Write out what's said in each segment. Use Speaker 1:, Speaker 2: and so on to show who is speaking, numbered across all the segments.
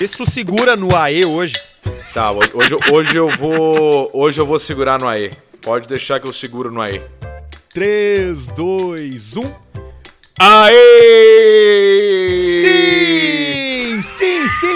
Speaker 1: Vê se tu segura no AE hoje.
Speaker 2: Tá, hoje, hoje, hoje eu vou. Hoje eu vou segurar no AE. Pode deixar que eu seguro no AE.
Speaker 1: 3, 2, 1.
Speaker 2: Aê!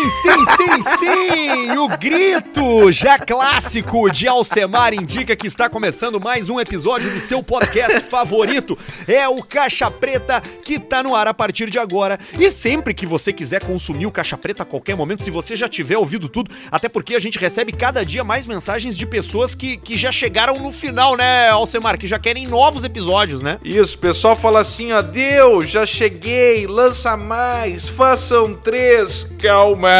Speaker 1: Sim, sim, sim, sim! O grito já clássico de Alcemar indica que está começando mais um episódio do seu podcast favorito. É o Caixa Preta que tá no ar a partir de agora. E sempre que você quiser consumir o Caixa Preta a qualquer momento, se você já tiver ouvido tudo, até porque a gente recebe cada dia mais mensagens de pessoas que, que já chegaram no final, né, Alcemar? Que já querem novos episódios, né?
Speaker 2: Isso, o pessoal fala assim, ó, deu, já cheguei, lança mais, façam três, calma,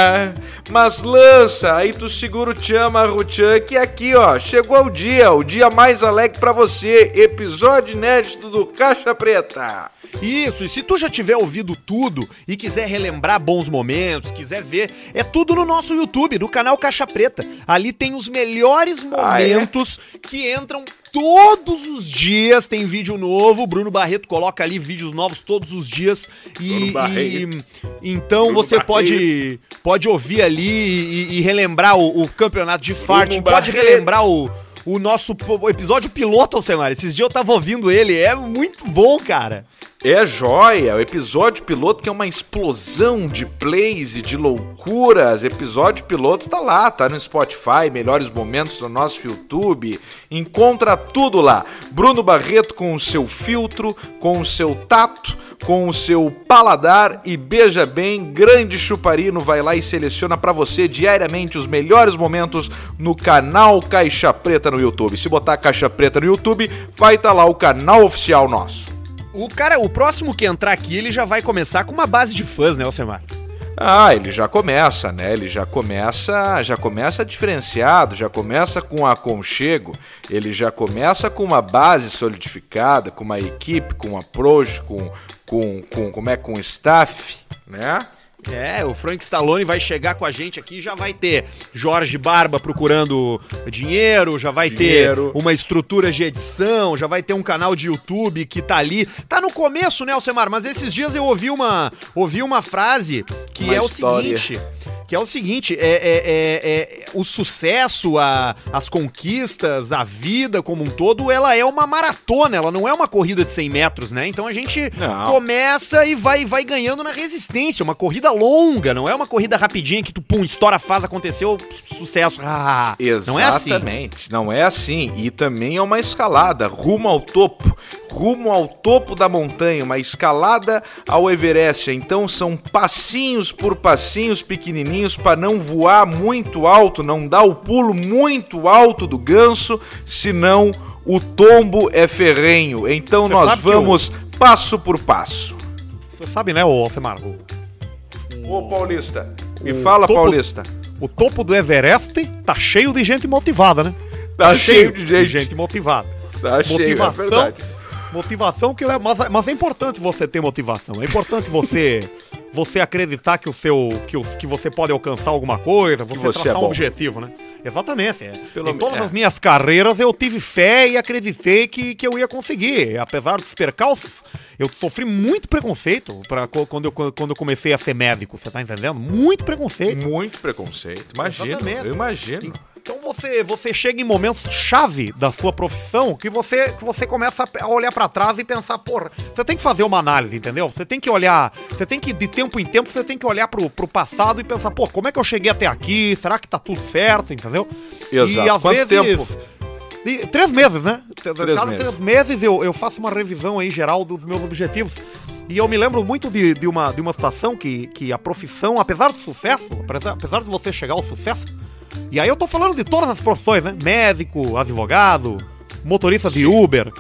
Speaker 2: mas lança, aí tu segura o tchan, Maruchan, que aqui, ó, chegou o dia, o dia mais alegre pra você, episódio inédito do Caixa Preta.
Speaker 1: Isso, e se tu já tiver ouvido tudo e quiser relembrar bons momentos, quiser ver, é tudo no nosso YouTube, no canal Caixa Preta. Ali tem os melhores
Speaker 2: Ah, é?
Speaker 1: momentos que entram todos os dias. Tem vídeo novo, o Bruno Barreto coloca ali vídeos novos todos os dias. E, e- então
Speaker 2: Bruno
Speaker 1: você
Speaker 2: Barreto.
Speaker 1: pode, pode ouvir ali e, e relembrar o, o campeonato de farting, pode
Speaker 2: Barreto.
Speaker 1: relembrar o. O nosso episódio piloto, Alcemar. Esses dias eu tava ouvindo ele. É muito bom, cara.
Speaker 2: É joia, o episódio piloto que é uma explosão de plays e de loucuras. Episódio piloto tá lá, tá no Spotify, melhores momentos no nosso YouTube. Encontra tudo lá. Bruno Barreto com o seu filtro, com o seu tato, com o seu paladar e beija bem, grande chuparino vai lá e seleciona pra você diariamente os melhores momentos no canal Caixa Preta no YouTube. Se botar Caixa Preta no YouTube, vai estar lá o canal oficial nosso.
Speaker 1: O cara, o próximo que entrar aqui, ele já vai começar com uma base de fãs, né, Alcemar?
Speaker 2: Ah, ele já começa, né? Ele já começa, já começa diferenciado, já começa com aconchego, ele já começa com uma base solidificada, com uma equipe, com um approach, com com, com como é com staff, né?
Speaker 1: É, o Frank Stallone vai chegar com a gente aqui, já vai ter Jorge Barba procurando dinheiro, já vai
Speaker 2: Dinheiro.
Speaker 1: ter uma estrutura de edição, já vai ter um canal de YouTube que tá ali. Tá no começo, né, Alcemar? Mas esses dias eu ouvi uma, ouvi uma frase que
Speaker 2: Uma
Speaker 1: é o
Speaker 2: história.
Speaker 1: seguinte. Que é o seguinte, é, é- é- é- o sucesso, a- as conquistas, a vida como um todo, ela é uma maratona, ela não é uma corrida de 100 metros, né? Então a gente
Speaker 2: Não.
Speaker 1: começa e vai, vai ganhando na resistência, uma corrida longa, não é uma corrida rapidinha que tu, pum, estoura, faz, aconteceu, su- sucesso, ah, não é assim.
Speaker 2: Exatamente, não é assim. E também é uma escalada rumo ao topo, rumo ao topo da montanha, uma escalada ao Everest. Então são passinhos por passinhos pequenininhos para não voar muito alto, não dar o pulo muito alto do ganso, senão o tombo é ferrenho. Então
Speaker 1: Você
Speaker 2: nós vamos passo por passo.
Speaker 1: Você sabe, né, ô Alcemar, o,
Speaker 2: Ô Paulista, me
Speaker 1: O
Speaker 2: fala
Speaker 1: topo-
Speaker 2: Paulista.
Speaker 1: o topo do Everest tá cheio de gente motivada, né?
Speaker 2: Tá cheio de gente.
Speaker 1: motivada.
Speaker 2: Tá cheio, é
Speaker 1: motivação, motivação que é, mas, mas é importante você ter motivação. É importante você você acreditar que o seu que, que você pode alcançar alguma coisa, você,
Speaker 2: você
Speaker 1: traçar
Speaker 2: é
Speaker 1: um objetivo, né? Exatamente. É.
Speaker 2: Pelo
Speaker 1: em todas
Speaker 2: é.
Speaker 1: as minhas carreiras eu tive fé e acreditei que, que eu ia conseguir. Apesar dos percalços, eu sofri muito preconceito para quando eu, quando eu comecei a ser médico, você tá entendendo? Muito preconceito.
Speaker 2: Muito preconceito,
Speaker 1: Exatamente.
Speaker 2: eu imagino.
Speaker 1: Então você, você chega em momentos chave da sua profissão que você, que você começa a olhar pra trás e pensar, porra, você tem que fazer uma análise, entendeu? Você tem que olhar, você tem que, de tempo em tempo, você tem que olhar pro, pro passado e pensar, pô, como é que eu cheguei até aqui? Será que tá tudo certo, entendeu?
Speaker 2: Exato.
Speaker 1: E às
Speaker 2: Quanto
Speaker 1: vezes.
Speaker 2: tempo?
Speaker 1: e- três meses, né? Cada
Speaker 2: meses.
Speaker 1: três meses eu, eu faço uma revisão aí geral dos meus objetivos. E eu me lembro muito de, de, uma, de uma situação que, que a profissão, apesar do sucesso, apesar de você chegar ao sucesso, e aí eu tô falando de todas as profissões, né? Médico, advogado, motorista de Uber.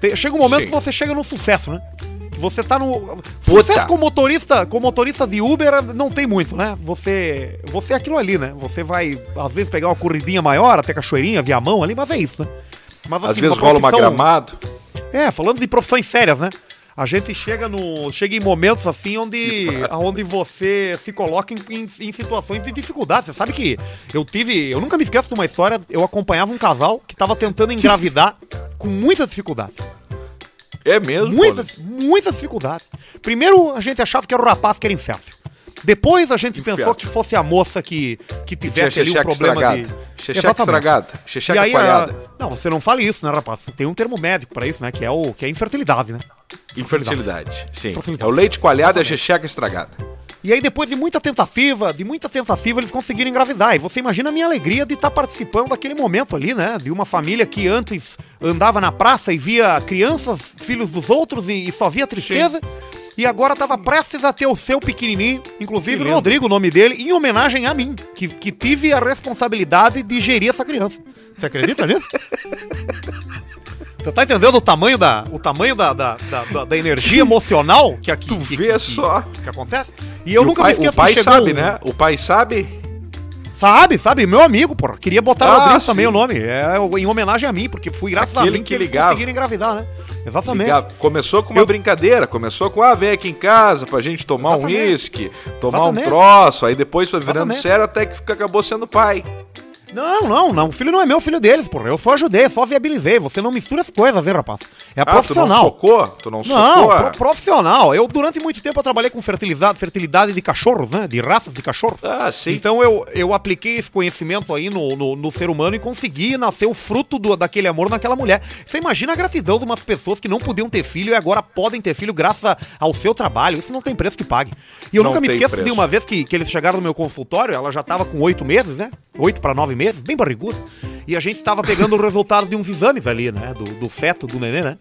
Speaker 1: Te- Chega um momento
Speaker 2: Sim.
Speaker 1: que você chega no sucesso, né? Você tá no. Sucesso com motorista, com motorista de Uber não tem muito, né? Você. Você é aquilo ali, né? Você vai, às vezes, pegar uma corridinha maior, até cachoeirinha, via mão ali, mas é isso, né? Mas
Speaker 2: Às vezes rola uma
Speaker 1: profissão-
Speaker 2: gramado.
Speaker 1: é, falando de profissões sérias, né? A gente chega no. chega em momentos assim onde, onde você se coloca em, em- em situações de dificuldade. Você sabe que eu tive. Eu nunca me esqueço de uma história. Eu acompanhava um casal que tava tentando engravidar com muitas dificuldades.
Speaker 2: É mesmo?
Speaker 1: Muitas, muitas dificuldades. Primeiro, a gente achava que era o rapaz que era infértil. Depois a gente
Speaker 2: Enfiado.
Speaker 1: pensou que fosse a moça que, que tivesse ali um problema
Speaker 2: estragada.
Speaker 1: de.
Speaker 2: Xexeca estragada. Xexeca
Speaker 1: aí, a... não, você não fale isso, né, rapaz? Tem um termo médico pra isso, né? Que é o que é infertilidade, né?
Speaker 2: Infertilidade. Sim.
Speaker 1: Infertilidade.
Speaker 2: É o leite coalhado e a xexeca estragada.
Speaker 1: E aí, depois de muita tentativa, de muita tentativa, eles conseguiram engravidar. E você imagina a minha alegria de estar participando daquele momento ali, né? De uma família que antes andava na praça e via crianças, filhos dos outros e, e só via tristeza. E agora estava prestes a ter o seu pequenininho, inclusive
Speaker 2: Que lindo.
Speaker 1: Rodrigo, o nome dele, em homenagem a mim, que, que tive a responsabilidade de gerir essa criança. Você acredita nisso? Você tá entendendo o tamanho da, o tamanho da, da, da, da- energia emocional que aqui
Speaker 2: Tu
Speaker 1: que,
Speaker 2: vê
Speaker 1: que-
Speaker 2: só.
Speaker 1: que acontece? E eu
Speaker 2: E
Speaker 1: nunca
Speaker 2: o pai,
Speaker 1: me esqueço
Speaker 2: o pai
Speaker 1: que
Speaker 2: sabe,
Speaker 1: um-
Speaker 2: né? O pai sabe.
Speaker 1: Sabe, sabe, meu amigo, porra. Queria botar
Speaker 2: Ah,
Speaker 1: Rodrigo também
Speaker 2: sim.
Speaker 1: o nome. É em homenagem a mim, porque fui graças
Speaker 2: Aquele
Speaker 1: a mim
Speaker 2: que
Speaker 1: eles
Speaker 2: ligava.
Speaker 1: conseguiram engravidar, né? Exatamente.
Speaker 2: Ligar- Começou com uma
Speaker 1: Eu-
Speaker 2: brincadeira, começou com, ah, vem aqui em casa pra gente tomar um
Speaker 1: Exatamente.
Speaker 2: uísque, tomar
Speaker 1: Exatamente.
Speaker 2: um troço, aí depois foi virando
Speaker 1: Exatamente.
Speaker 2: sério até que acabou sendo pai.
Speaker 1: Não, não, não. O filho não é meu, o filho deles, porra. Eu só ajudei, só viabilizei. Você não mistura as coisas, hein, rapaz? É
Speaker 2: Ah, tu não
Speaker 1: profissional.
Speaker 2: socou? Tu não,
Speaker 1: Não,
Speaker 2: socou?
Speaker 1: pro- profissional. Eu, durante muito tempo, eu trabalhei com fertilidade, fertilidade de cachorros, né? De raças de cachorros.
Speaker 2: Ah, sim.
Speaker 1: Então eu, eu apliquei esse conhecimento aí no, no, no ser humano e consegui nascer o fruto do- daquele amor naquela mulher. Você imagina a gratidão de umas pessoas que não podiam ter filho e agora podem ter filho graças ao seu trabalho. Isso não tem preço que pague. E eu
Speaker 2: Não
Speaker 1: nunca me esqueço de
Speaker 2: preço.
Speaker 1: uma vez que, que eles chegaram no meu consultório, ela já tava com oito meses, né? Oito para nove meses, bem barriguda. E a gente tava pegando o resultado de uns exames ali, né? Do, do feto, do neném, né?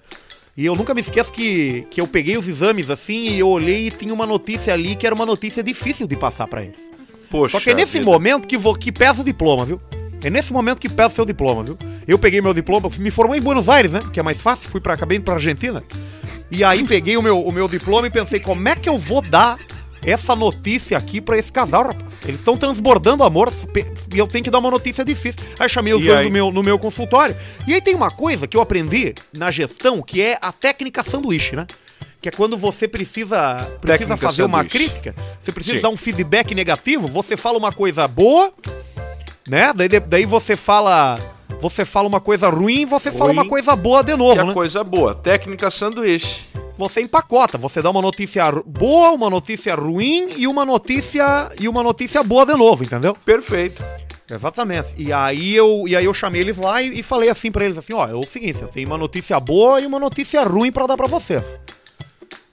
Speaker 1: E eu nunca me esqueço que, que eu peguei os exames assim e eu olhei e tinha uma notícia ali que era uma notícia difícil de passar pra eles.
Speaker 2: Poxa
Speaker 1: Só que é nesse
Speaker 2: vida.
Speaker 1: momento que, vo- que pesa o diploma, viu? É nesse momento que pesa o seu diploma, viu? Eu peguei meu diploma, me formei em Buenos Aires, né? Que é mais fácil, fui pra, acabei indo pra Argentina. E aí peguei o meu, o meu diploma e pensei, como é que eu vou dar essa notícia aqui pra esse casal, rapaz? Eles estão transbordando amor e eu tenho que dar uma notícia difícil. Aí chamei o Zan
Speaker 2: aí?
Speaker 1: no meu, no meu consultório. E aí tem uma coisa que eu aprendi na gestão, que é a técnica sanduíche, né? Que é quando você precisa, precisa
Speaker 2: Técnica
Speaker 1: fazer uma
Speaker 2: sanduíche.
Speaker 1: crítica, você precisa
Speaker 2: Sim.
Speaker 1: dar um feedback negativo, você fala uma coisa boa, né? Daí, daí você fala. Você fala uma coisa ruim, você fala
Speaker 2: Ruim.
Speaker 1: uma coisa boa de
Speaker 2: Que
Speaker 1: novo,
Speaker 2: é
Speaker 1: né?
Speaker 2: coisa boa. Técnica sanduíche.
Speaker 1: Você empacota, você dá uma notícia boa, uma notícia ruim e uma notícia e uma notícia boa de novo, entendeu?
Speaker 2: Perfeito.
Speaker 1: Exatamente. E aí eu, e aí eu chamei eles lá e, e falei assim pra eles assim, ó, é o seguinte, eu tenho uma notícia boa e uma notícia ruim pra dar pra vocês.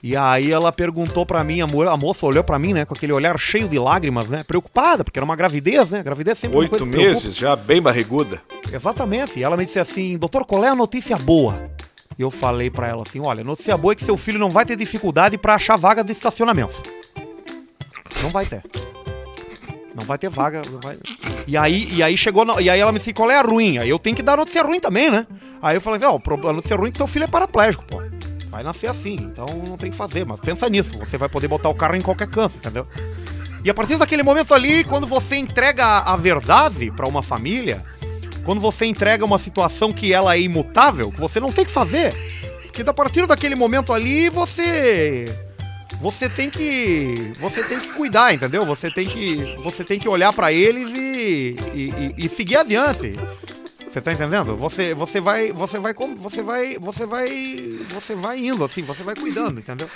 Speaker 1: E aí ela perguntou pra mim, a, mo- a moça olhou pra mim, né, com aquele olhar cheio de lágrimas, né, preocupada, porque era uma gravidez, né? Gravidez sempre é uma
Speaker 2: Oito
Speaker 1: coisa
Speaker 2: meses, já bem barriguda.
Speaker 1: Exatamente. E ela me disse assim, doutor, qual é a notícia boa? E eu falei pra ela assim, olha, notícia boa é que seu filho não vai ter dificuldade pra achar vaga de estacionamento. Não vai ter. Não vai ter vaga. vai- E aí, e aí chegou. E aí ela me disse, qual é a ruim? Aí eu tenho que dar notícia ruim também, né? Aí eu falei, assim, ó, o pro- a notícia ruim é que seu filho é paraplégico, pô. Vai nascer assim, então não tem que fazer, mas pensa nisso, você vai poder botar o carro em qualquer canto, entendeu? E a partir daquele momento ali, quando você entrega a verdade pra uma família, quando você entrega uma situação que ela é imutável, que você não tem que fazer, porque a partir daquele momento ali, você você tem que você tem que cuidar, entendeu? Você tem que você tem que olhar pra eles e, e, e- e seguir adiante. Você tá entendendo? Você você vai você vai como você vai você vai você vai indo assim, você vai cuidando, entendeu?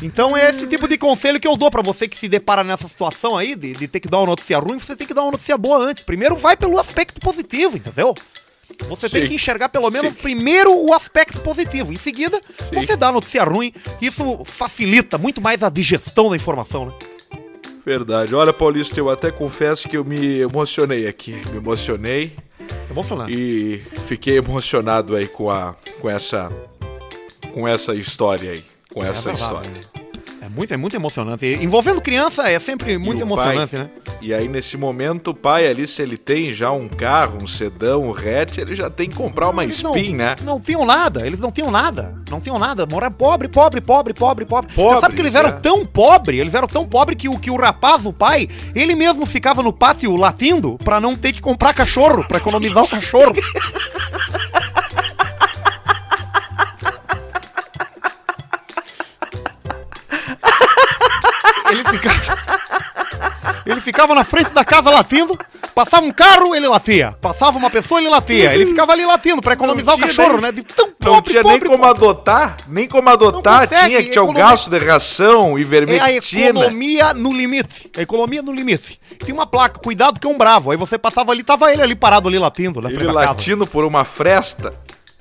Speaker 1: Então é esse tipo de conselho que eu dou pra você que se depara nessa situação aí de, de ter que dar uma notícia ruim, você tem que dar uma notícia boa antes. Primeiro vai pelo aspecto positivo, entendeu? Você tem
Speaker 2: Sim.
Speaker 1: que enxergar pelo menos
Speaker 2: Sim.
Speaker 1: primeiro o aspecto positivo. Em seguida, você dá a notícia ruim. Isso facilita muito mais a digestão da informação, né?
Speaker 2: Verdade. Olha, Paulista, eu até confesso que eu me emocionei aqui. Me emocionei
Speaker 1: É bom falar.
Speaker 2: e fiquei emocionado aí com, a, com essa com essa história aí. Com essa
Speaker 1: verdade,
Speaker 2: história.
Speaker 1: É muito, é muito emocionante. E Envolvendo criança é sempre muito emocionante,
Speaker 2: pai-
Speaker 1: né?
Speaker 2: E aí, nesse momento, o pai ali, se ele tem já um carro, um sedão, um hatch, ele já tem que comprar uma
Speaker 1: Eles
Speaker 2: spin,
Speaker 1: não,
Speaker 2: né?
Speaker 1: Não tinham nada, eles não tinham nada. Não tinham nada. Morar pobre, pobre, pobre, pobre, pobre.
Speaker 2: Pobre,
Speaker 1: Você sabe que eles eram
Speaker 2: é.
Speaker 1: tão pobre, eles eram tão pobre que o, que o rapaz, o pai, ele mesmo ficava no pátio latindo pra não ter que comprar cachorro, pra economizar o cachorro. Ele ficava na frente da casa latindo, passava um carro, ele latia. Passava uma pessoa, ele latia. Ele ficava ali latindo pra economizar o cachorro,
Speaker 2: nem-
Speaker 1: né? De tão
Speaker 2: Não
Speaker 1: Pobre,
Speaker 2: tinha
Speaker 1: pobre,
Speaker 2: nem como
Speaker 1: pobre.
Speaker 2: adotar, nem como adotar,
Speaker 1: Não
Speaker 2: tinha que tinha o gasto de ração,
Speaker 1: É a economia no limite. A economia no limite. Tem uma placa, cuidado que é um bravo. Aí você passava ali, tava ele ali parado ali latindo, na
Speaker 2: Ele latindo por uma fresta.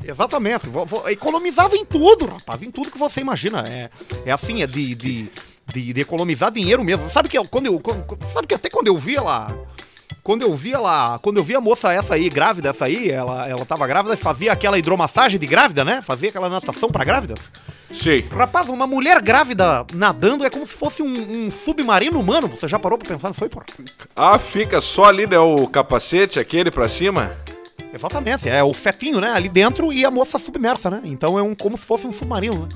Speaker 1: Exatamente. Economizava em tudo, rapaz. Em tudo que você imagina. É, é assim, é de, de, de, de economizar dinheiro mesmo. Sabe que eu, quando eu. quando- sabe que até quando eu vi ela. Quando eu vi ela. Quando eu vi a moça essa aí, grávida, essa aí, ela, ela tava grávida, fazia aquela hidromassagem de grávida, né? Fazia aquela natação pra grávidas.
Speaker 2: Sim.
Speaker 1: Rapaz, uma mulher grávida nadando é como se fosse um, um submarino humano. Você já parou pra pensar nisso aí, porra?
Speaker 2: Ah, fica só ali, né, o capacete, aquele pra cima.
Speaker 1: Exatamente, é o fetinho, né? Ali dentro e a moça submersa, né? Então é um, como se fosse um submarino, né?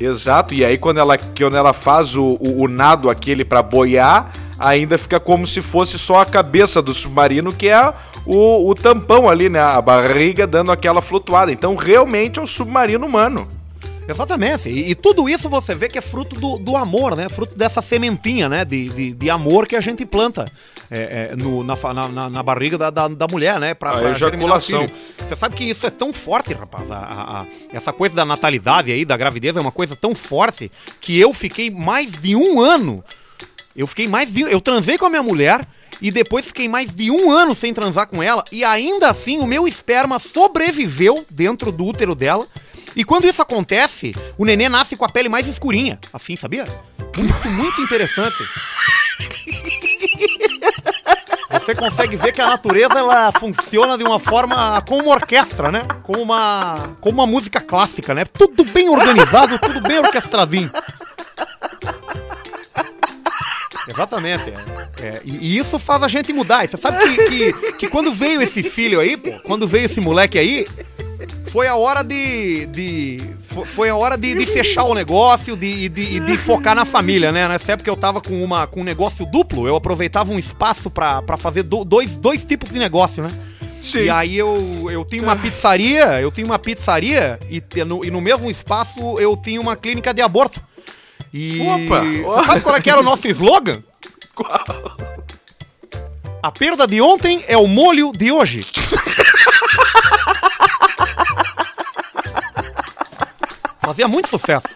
Speaker 2: Exato, e aí quando ela, quando ela faz o, o, o nado aquele pra boiar, ainda fica como se fosse só a cabeça do submarino, que é o, o tampão ali, né? A barriga dando aquela flutuada. Então realmente é um submarino humano.
Speaker 1: Exatamente. E, e tudo isso você vê que é fruto do, do amor, né? Fruto dessa sementinha, né? De, de, de amor que a gente planta é, é, no, na, na, na- barriga da, da, da mulher, né? Pra,
Speaker 2: A
Speaker 1: pra o
Speaker 2: ejaculação.
Speaker 1: Você sabe que isso é tão forte, rapaz. a- a- a- essa coisa da natalidade aí, da gravidez, é uma coisa tão forte que eu fiquei mais de um ano. Eu fiquei mais de. Eu transei com a minha mulher. E depois fiquei mais de um ano sem transar com ela. E ainda assim o meu esperma sobreviveu dentro do útero dela. E quando isso acontece, o nenê nasce com a pele mais escurinha. Assim, sabia? Muito, muito interessante. Você consegue ver que a natureza ela funciona de uma forma como uma orquestra, né? Como uma, como uma música clássica, né? Tudo bem organizado, tudo bem orquestradinho. Exatamente. É. É, e, e isso faz a gente mudar. Você sabe que, que, que quando veio esse filho aí, pô, quando veio esse moleque aí, foi a hora de. de fo- foi a hora de, de fechar o negócio de, de, de focar na família, né? Nessa época eu tava com, uma, com um negócio duplo, eu aproveitava um espaço pra, pra fazer do- dois, dois tipos de negócio, né?
Speaker 2: Sim.
Speaker 1: E aí eu, eu tinha uma pizzaria, eu tinha uma pizzaria e, no, e no mesmo espaço eu tinha uma clínica de aborto. E
Speaker 2: Opa!
Speaker 1: Sabe qual é que era o nosso slogan? A perda de ontem é o molho de hoje. Fazia muito sucesso.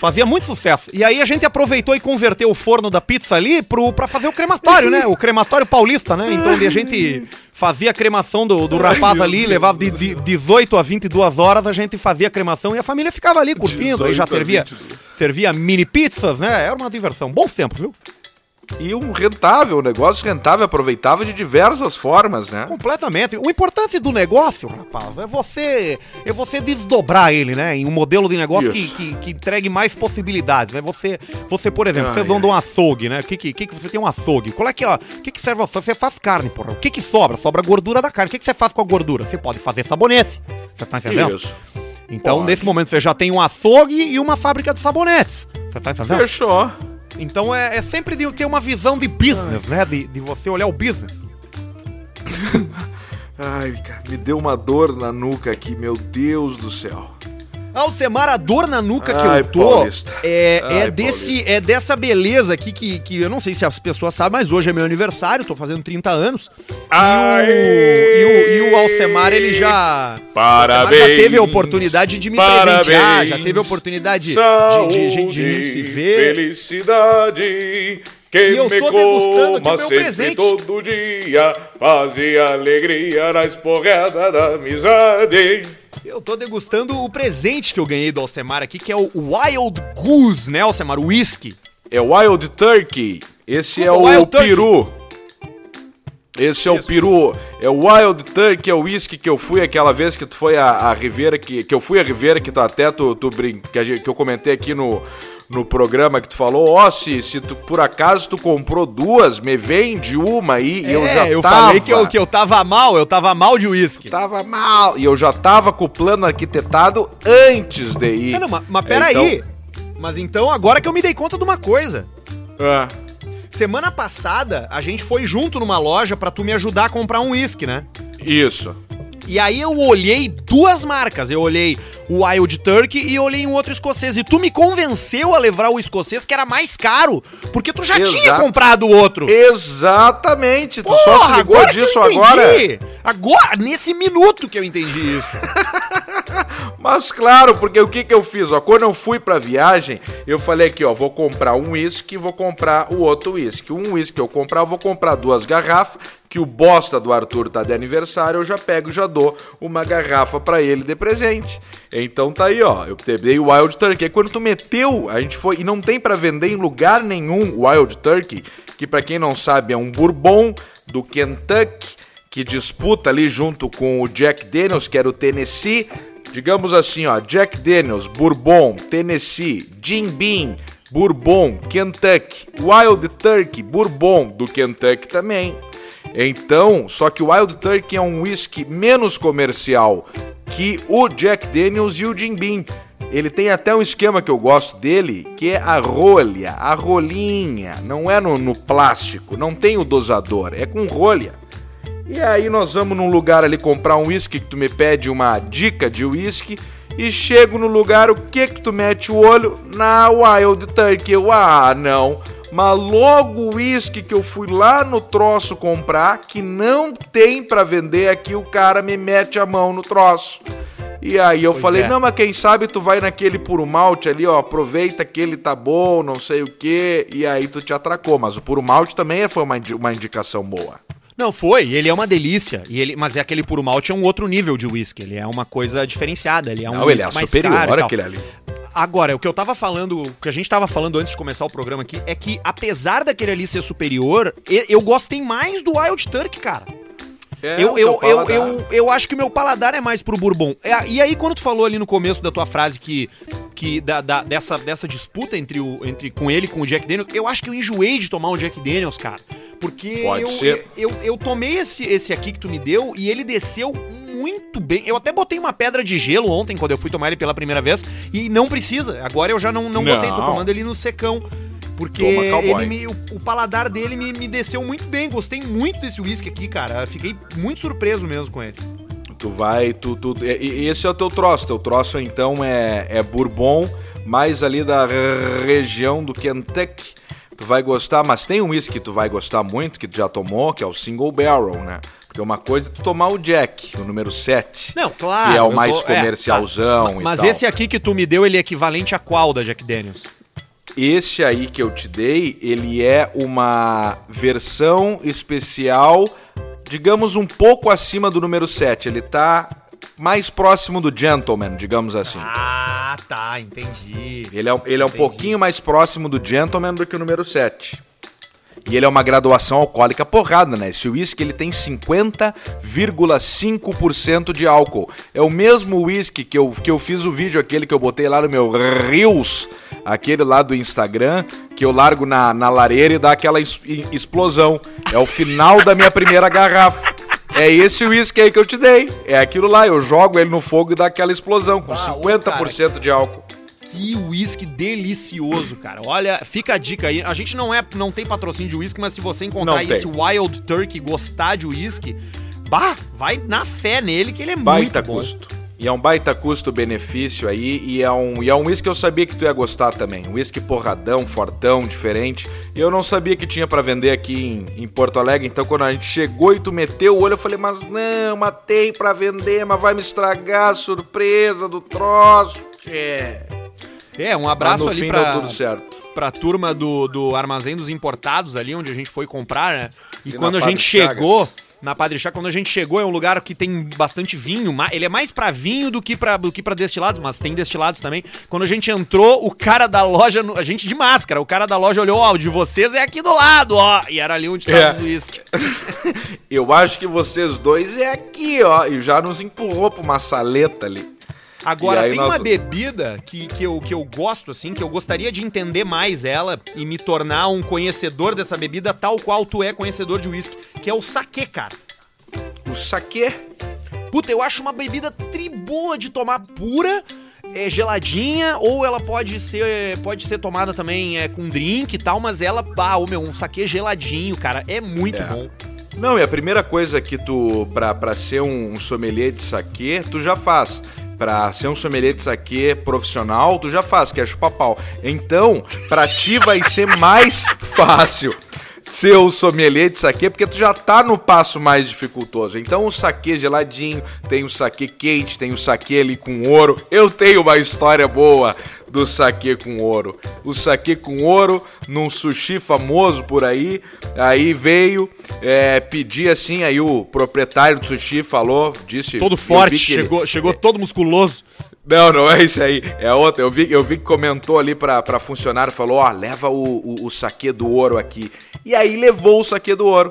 Speaker 1: Fazia muito sucesso. E aí a gente aproveitou e converteu o forno da pizza ali pro, pra fazer o crematório, né? O crematório paulista, né? Então a gente fazia a cremação do, do rapaz ali, levava de, de 18 a 22 horas, a gente fazia a cremação e a família ficava ali curtindo. Aí já
Speaker 2: 18 a
Speaker 1: servia,
Speaker 2: 22.
Speaker 1: servia mini pizzas, né? Era uma diversão. Bons tempos, viu?
Speaker 2: E um rentável, um negócio rentável, aproveitava de diversas formas, né?
Speaker 1: Completamente. O importante do negócio, rapaz, é você é você desdobrar ele, né? Em um modelo de negócio que, que, que entregue mais possibilidades. Né? Você, você, por exemplo,
Speaker 2: Ai,
Speaker 1: você é dono de um açougue, né? O que, que, que, você tem um açougue? Qual é que, ó, o que, que serve você? Você faz carne, porra. O que, que sobra? Sobra a gordura da carne. O que, que você faz com a gordura? Você pode fazer sabonete. Você tá entendendo?
Speaker 2: Isso.
Speaker 1: Então,
Speaker 2: Pode.
Speaker 1: nesse momento, você já tem um açougue e uma fábrica de sabonetes. Você tá entendendo?
Speaker 2: Fechou.
Speaker 1: Então é, é sempre de ter uma visão de business, né? De, de você olhar o business.
Speaker 2: Ai, cara, me deu uma dor na nuca aqui, meu Deus do céu.
Speaker 1: Alcemar, a dor na nuca que
Speaker 2: Ai,
Speaker 1: eu tô
Speaker 2: Paulista.
Speaker 1: é, é,
Speaker 2: Ai,
Speaker 1: desse, é dessa beleza aqui que, que eu não sei se as pessoas sabem, mas hoje é meu aniversário, tô fazendo 30 anos.
Speaker 2: Ai.
Speaker 1: E, o, e, o, e o Alcemar, ele já.
Speaker 2: Parabéns.
Speaker 1: Alcemar já teve a oportunidade de me
Speaker 2: Parabéns.
Speaker 1: presentear, já teve a oportunidade de, de, de, de- de se ver.
Speaker 2: Felicidade. Que
Speaker 1: E eu tô degustando aqui meu presente.
Speaker 2: todo dia fazia alegria na esporrada da amizade.
Speaker 1: Eu tô degustando o presente que eu ganhei do Alcemar aqui, que é o Wild Goose, né, Alcemar? O whisky.
Speaker 2: É Wild Turkey. Esse
Speaker 1: Desculpa,
Speaker 2: é o
Speaker 1: Wild Turkey.
Speaker 2: Esse é o peru. É o Wild Turkey, é o whisky que eu fui aquela vez que tu foi a, a Ribeira, que, que eu fui a Ribeira, que tu até tu, tu brin... que, gente- que eu comentei aqui no, no programa que tu falou, ó, se, se tu, por acaso tu comprou duas, me vende uma aí e eu já
Speaker 1: É, eu
Speaker 2: tava.
Speaker 1: falei que eu, que eu tava mal, eu tava mal de uísque.
Speaker 2: Tava mal. E eu já tava com o plano arquitetado antes de ir.
Speaker 1: Não, não, mas, mas peraí. Mas então, agora que eu me dei conta de uma coisa.
Speaker 2: Então, ah,
Speaker 1: Semana passada, a gente foi junto numa loja pra tu me ajudar a comprar um uísque, né?
Speaker 2: isso.
Speaker 1: E aí eu olhei duas marcas. Eu olhei o Wild Turkey e olhei um outro escocês. E tu me convenceu a levar o escocês, que era mais caro. Porque tu já tinha comprado o outro.
Speaker 2: Exatamente. Tu só se ligou
Speaker 1: agora
Speaker 2: disso
Speaker 1: eu
Speaker 2: agora.
Speaker 1: Agora, nesse minuto que eu entendi isso.
Speaker 2: Mas claro, porque o que que eu fiz? Ó, quando eu fui pra viagem, eu falei aqui, ó, vou comprar um uísque, vou comprar o outro uísque. Um uísque eu comprar, eu vou comprar duas garrafas, que o bosta do Arthur tá de aniversário, eu já pego e já dou uma garrafa para ele de presente. Então tá aí, ó, eu dei o Wild Turkey. Aí quando tu meteu, a gente foi, e não tem para vender em lugar nenhum Wild Turkey, que para quem não sabe é um bourbon do Kentucky, que disputa ali junto com o Jack Daniels, que era o Tennessee, digamos assim, ó, Jack Daniels, Bourbon, Tennessee, Jim Beam, Bourbon, Kentucky, Wild Turkey, Bourbon do Kentucky também. Então, só que o Wild Turkey é um whisky menos comercial que o Jack Daniels e o Jim Beam. Ele tem até um esquema que eu gosto dele, que é a rolha, a rolinha. Não é no, no plástico, não tem o dosador, é com rolha. E aí nós vamos num lugar ali comprar um uísque que tu me pede uma dica de uísque e chego no lugar, o que que tu mete o olho? Na Wild Turkey. Eu, ah, não. Mas logo o uísque que eu fui lá no troço comprar, que não tem para vender aqui, o cara me mete a mão no troço. E aí eu pois falei, é. não, mas quem sabe tu vai naquele puro malte ali, ó, aproveita que ele tá bom, não sei o que, e aí tu te atracou. Mas o puro malte também foi uma, uma indicação boa.
Speaker 1: Não, foi. Ele é uma delícia. E ele, mas é aquele puro malte é um outro nível de whisky. Ele é uma coisa diferenciada. Ele é um
Speaker 2: Não, ele é mais superior aquele ali.
Speaker 1: Agora, o que eu tava falando, o que a gente tava falando antes de começar o programa aqui, é que apesar daquele ali ser superior, eu gostei mais do Wild Turkey, cara. É, eu, eu, eu, eu, eu, acho que o meu paladar é mais pro Bourbon. É, e aí, quando tu falou ali no começo da tua frase que, que da, da, dessa, dessa disputa entre, o, entre com ele e com o Jack Daniels, eu acho que eu enjoei de tomar um Jack Daniels, cara. Porque eu. Eu, eu, eu tomei esse, esse aqui que tu me deu e ele desceu muito bem. Eu até botei uma pedra de gelo ontem, quando eu fui tomar ele pela primeira vez, e não precisa. Agora eu já não, não, não. botei, tô tomando ele no secão. Porque ele me, o, o, paladar dele me, me desceu muito bem. Gostei muito desse whisky aqui, cara. Fiquei muito surpreso mesmo com ele.
Speaker 2: Tu vai, tu, tu, esse é o teu troço. Teu troço então é, é Bourbon, mais ali da região do Kentucky. Tu vai gostar, mas tem um whisky que tu vai gostar muito, que tu já tomou, que é o Single Barrel, né? Porque uma coisa é tu tomar o Jack, o número 7.
Speaker 1: Não, claro.
Speaker 2: Que é o mais tô, comercialzão é, tá.
Speaker 1: Mas esse aqui que tu me deu, ele é equivalente a qual da Jack Daniels?
Speaker 2: Esse aí que eu te dei, ele é uma versão especial, digamos um pouco acima do número 7. Ele tá mais próximo do Gentleman, digamos assim.
Speaker 1: Ah, tá, entendi.
Speaker 2: Ele é, ele é um pouquinho mais próximo do Gentleman do que o número 7. E ele é uma graduação alcoólica porrada, né? Esse whisky ele tem 50,5% de álcool. É o mesmo whisky que eu, que eu fiz o vídeo aquele que eu botei lá no meu Reels, aquele lá do Instagram, que eu largo na, na lareira e dá aquela es, explosão. É o final da minha primeira garrafa. É esse whisky aí que eu te dei. É aquilo lá, eu jogo ele no fogo e dá aquela explosão com ah, 50% cara, de álcool.
Speaker 1: Que uísque delicioso, cara. Olha, fica a dica aí. A gente não é, não tem patrocínio de uísque, mas se você encontrar esse Wild Turkey gostar de uísque, bah, vai na fé nele que ele é Baita muito bom.
Speaker 2: custo. E é um baita custo-benefício aí, e é um e é um whisky que eu sabia que tu ia gostar também. Um whisky porradão, fortão, diferente. E eu não sabia que tinha para vender aqui em, em, Porto Alegre, então quando a gente chegou e tu meteu o olho, eu falei, mas não, mas tem pra vender, mas vai me estragar a surpresa do troço.
Speaker 1: É. É, um abraço ali certo. pra turma do, do Armazém dos Importados ali, onde a gente foi comprar, né? E, e quando a gente chegou na Padre Chá, quando a gente chegou, é um lugar que tem bastante vinho. Ele é mais para vinho do que para do que para destilados, mas tem destilados também. Quando a gente entrou, o cara da loja, a gente de máscara, o cara da loja olhou, ó, oh, o de vocês é aqui do lado, ó. E era ali onde tava é. os uísque.
Speaker 2: Eu acho que vocês dois é aqui, ó. E já nos empurrou pra uma saleta ali.
Speaker 1: Agora, tem nós... uma bebida que, que, eu, que eu gosto, assim, que eu gostaria de entender mais ela e me tornar um conhecedor dessa bebida, tal qual tu é conhecedor de uísque, que é o saquê, cara.
Speaker 2: O saquê?
Speaker 1: Puta, eu acho uma bebida tri boa de tomar pura, é geladinha, ou ela pode ser pode ser tomada também é, com drink e tal, mas ela, ah, o meu, um saquê geladinho, cara, é muito é. bom.
Speaker 2: Não, e a primeira coisa que tu, pra, pra ser um, um sommelier de saquê, tu já faz Pra ser um sommelier de saque profissional, tu já faz, que é chupar pau. Então, pra ti vai ser mais fácil ser o sommelier de saque, porque tu já tá no passo mais dificultoso. Então o saque geladinho, tem o saque quente, tem o saque ali com ouro. Eu tenho uma história boa do saque com ouro. O saque com ouro num sushi famoso por aí. Aí veio é, pedir assim, aí o proprietário do sushi falou, disse.
Speaker 1: Todo forte, chegou, ele... chegou todo musculoso.
Speaker 2: Não, não é isso aí. É outra. Eu vi, eu vi que comentou ali pra, pra funcionário, falou, ó, leva o, o, o saque do ouro aqui. E aí levou o saque do ouro.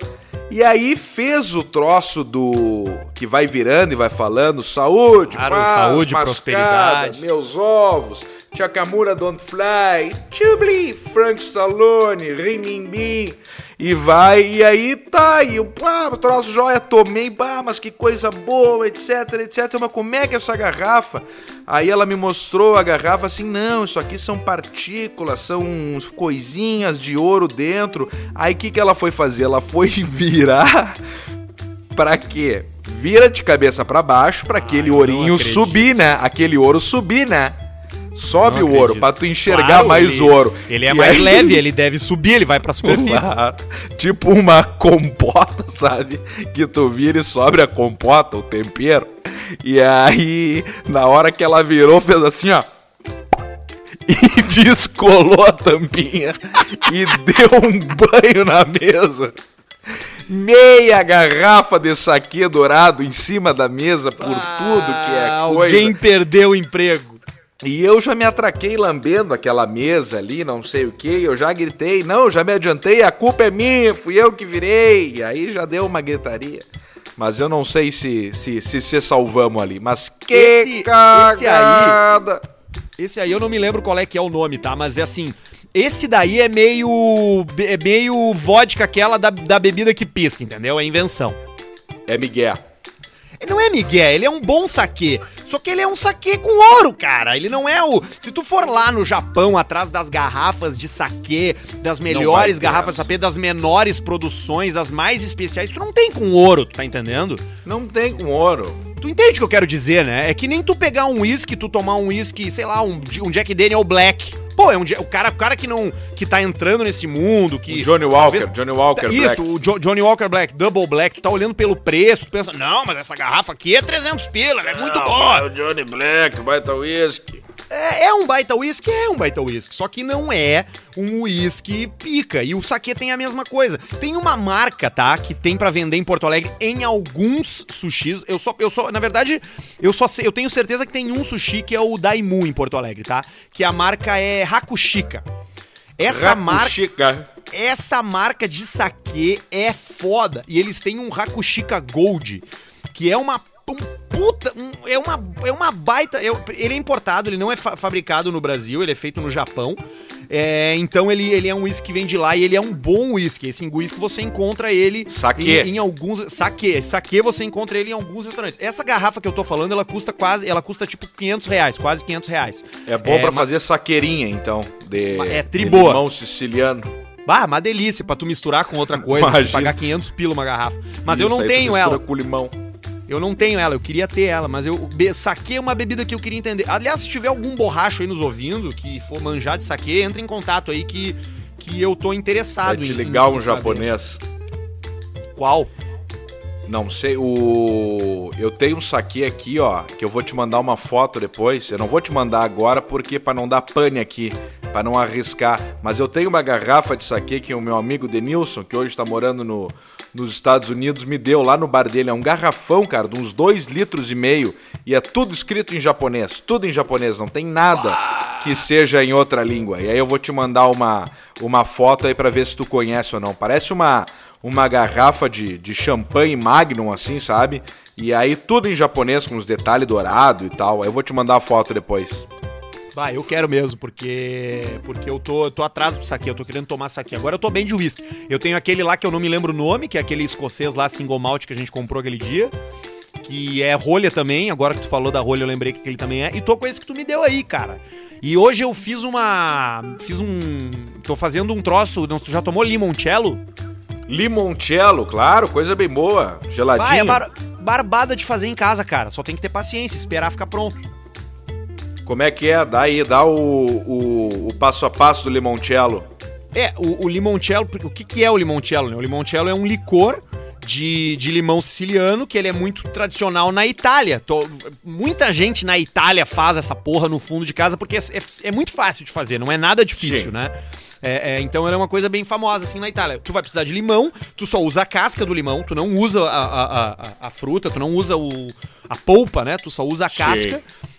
Speaker 2: E aí fez o troço do que vai virando e vai falando saúde,
Speaker 1: claro, paz, saúde, mascada, prosperidade,
Speaker 2: meus ovos, Chakamura Don't Fly, Chubli, Frank Stallone, Rimimbi, e vai, e aí tá, e o ah, troço joia, tomei, bah, mas que coisa boa, etc, etc, mas como é que é essa garrafa? Aí ela me mostrou a garrafa assim, não, isso aqui são partículas, são coisinhas de ouro dentro. Aí o que, que ela foi fazer? Ela foi virar para quê? Vira de cabeça para baixo para aquele ourinho subir, né? Aquele ouro subir, né? Sobe o ouro para tu enxergar claro, mais
Speaker 1: ele,
Speaker 2: ouro.
Speaker 1: Ele é e mais aí... leve, ele deve subir, ele vai pra superfície.
Speaker 2: tipo uma compota, sabe? Que tu vira e sobe a compota, o tempero. E aí, na hora que ela virou, fez assim, ó. E descolou a tampinha e deu um banho na mesa. Meia garrafa de saque dourado em cima da mesa por ah, tudo que é
Speaker 1: coisa. Alguém perdeu o emprego.
Speaker 2: E eu já me atraquei lambendo aquela mesa ali, não sei o que, eu já gritei, não, já me adiantei, a culpa é minha, fui eu que virei. E aí já deu uma gritaria. Mas eu não sei se se, se, se salvamos ali. Mas que esse, cagada!
Speaker 1: Esse aí, esse aí eu não me lembro qual é que é o nome, tá? Mas é assim, esse daí é meio é meio vodka aquela da, da bebida que pisca, entendeu? É invenção.
Speaker 2: É Miguel.
Speaker 1: Ele não é Miguel, ele é um bom saque. Só que ele é um saque com ouro, cara. Ele não é o. Se tu for lá no Japão, atrás das garrafas de saque, das melhores garrafas de saque, das menores produções, das mais especiais, tu não tem com ouro, tu tá entendendo?
Speaker 2: Não tem com ouro.
Speaker 1: Tu entende o que eu quero dizer, né? É que nem tu pegar um uísque, tu tomar um uísque, sei lá, um, um Jack Daniel Black. Pô, é um o cara, o cara que não que tá entrando nesse mundo, que
Speaker 2: o Johnny Walker, talvez, Johnny Walker
Speaker 1: Isso, Black. o jo, Johnny Walker Black, Double Black, tu tá olhando pelo preço, tu pensa: "Não, mas essa garrafa aqui é 300 pila, é muito boa". É
Speaker 2: o Johnny Black, baita whisky.
Speaker 1: É, é um baita whisky, é um baita whisky, só que não é um whisky pica. E o saque tem a mesma coisa. Tem uma marca, tá, que tem para vender em Porto Alegre em alguns sushis. Eu só, eu só, na verdade, eu só sei, eu tenho certeza que tem um sushi que é o Daimu em Porto Alegre, tá? Que a marca é Hakushika. Essa marca essa marca de saque é foda. E eles têm um Hakushika Gold, que é uma um puta. Um, é, uma, é uma baita. É, ele é importado, ele não é fa fabricado no Brasil, ele é feito no Japão. É, então ele, ele é um uísque que vem de lá e ele é um bom uísque. Esse uísque você encontra ele
Speaker 2: saque.
Speaker 1: Em, em, alguns. Saque. Saque você encontra ele em alguns restaurantes. Essa garrafa que eu tô falando, ela custa quase. Ela custa tipo 500 reais, quase 500 reais.
Speaker 2: É bom é, para fazer saqueirinha, então. De,
Speaker 1: é triboa.
Speaker 2: limão siciliano.
Speaker 1: Bah, uma delícia pra tu misturar com outra coisa, pagar 500 pila uma garrafa. Mas Isso, eu não tenho ela.
Speaker 2: com limão.
Speaker 1: Eu não tenho ela, eu queria ter ela, mas eu saquei uma bebida que eu queria entender. Aliás, se tiver algum borracho aí nos ouvindo que for manjar de saque, entre em contato aí que, que eu tô interessado
Speaker 2: Vai te ligar em, um japonês.
Speaker 1: Qual?
Speaker 2: Não sei, o eu tenho um saque aqui, ó, que eu vou te mandar uma foto depois. Eu não vou te mandar agora porque para não dar pane aqui, para não arriscar, mas eu tenho uma garrafa de saque que o meu amigo Denilson, que hoje está morando no nos Estados Unidos me deu lá no bar dele. É um garrafão, cara, de uns dois litros e meio. E é tudo escrito em japonês. Tudo em japonês, não tem nada que seja em outra língua. E aí eu vou te mandar uma, uma foto aí para ver se tu conhece ou não. Parece uma, uma garrafa de, de champanhe Magnum, assim, sabe? E aí tudo em japonês, com os detalhes dourados e tal. Eu vou te mandar a foto depois.
Speaker 1: Bah, eu quero mesmo, porque porque eu tô, tô atrás do saque, eu tô querendo tomar saque. Agora eu tô bem de uísque. Eu tenho aquele lá que eu não me lembro o nome, que é aquele escocês lá, single malt, que a gente comprou aquele dia. Que é rolha também, agora que tu falou da rolha eu lembrei que ele também é. E tô com esse que tu me deu aí, cara. E hoje eu fiz uma. Fiz um. Tô fazendo um troço. Tu já tomou limoncello?
Speaker 2: Limoncello, claro, coisa bem boa. Geladinho. Vai, é bar
Speaker 1: barbada de fazer em casa, cara. Só tem que ter paciência, esperar ficar pronto.
Speaker 2: Como é que é? Dá aí, dá o, o, o passo a passo do limoncello.
Speaker 1: É, o, o limoncello, o que, que é o limoncello? Né? O limoncello é um licor de, de limão siciliano, que ele é muito tradicional na Itália. Tô- muita gente na Itália faz essa porra no fundo de casa porque é, é- é muito fácil de fazer, não é nada difícil,
Speaker 2: Sim.
Speaker 1: né? É, é, então ela é uma coisa bem famosa assim na Itália. Tu vai precisar de limão, tu só usa a casca do limão, tu não usa a, a, a, a fruta, tu não usa o, a polpa, né? Tu só usa a
Speaker 2: Sim.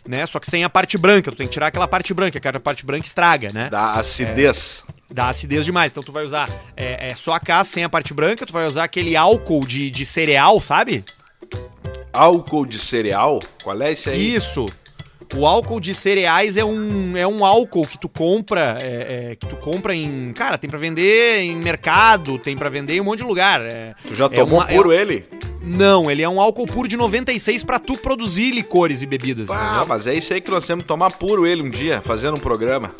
Speaker 1: Né? Só que sem a parte branca, tu tem que tirar aquela parte branca, que a parte branca estraga, né?
Speaker 2: Da acidez.
Speaker 1: Dá acidez demais. Então tu vai usar é, é, só a casca sem a parte branca, tu vai usar aquele álcool de, de cereal, sabe?
Speaker 2: Álcool de cereal? Qual é esse aí?
Speaker 1: Isso. O álcool de cereais é um, é um álcool que tu compra, é, é, que tu compra em, cara, tem pra vender em mercado, tem pra vender em um monte de lugar. é-
Speaker 2: Tu já
Speaker 1: é
Speaker 2: tomou
Speaker 1: uma- é-
Speaker 2: puro ele?
Speaker 1: Não, ele é um álcool puro de 96 pra tu produzir licores e bebidas,
Speaker 2: Ah,
Speaker 1: entendeu?
Speaker 2: mas é isso aí que nós temos que tomar puro ele um dia, fazendo um programa.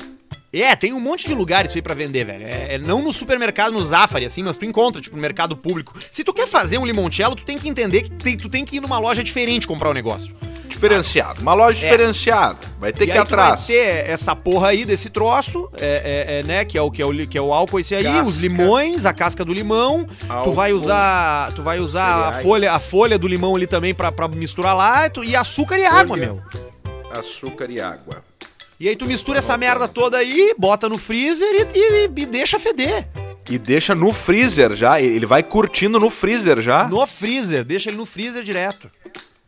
Speaker 1: É, tem um monte de lugares aí pra vender, velho. É, é não no supermercado, no Zafari, assim, mas tu encontra, tipo, no mercado público. Se tu quer fazer um limoncello, tu tem que entender que tem- tu tem que ir numa loja diferente comprar o negócio.
Speaker 2: Diferenciado. Uma loja
Speaker 1: É.
Speaker 2: diferenciada. Vai ter
Speaker 1: e
Speaker 2: que ir
Speaker 1: tu
Speaker 2: atrás.
Speaker 1: vai ter essa porra aí desse troço, é, é- é, né, que é, o, que, é o, que é o álcool esse aí,
Speaker 2: Casca.
Speaker 1: os limões, a casca do limão. Tu
Speaker 2: Álcool,
Speaker 1: vai usar, tu vai usar a folha, a folha do limão ali também pra, pra misturar lá, tu- e açúcar e água, meu.
Speaker 2: Açúcar e água.
Speaker 1: E aí tu mistura essa merda toda aí, bota no freezer e, e- e deixa feder.
Speaker 2: E deixa no freezer já. Ele vai curtindo no freezer já.
Speaker 1: No freezer, deixa ele no freezer direto.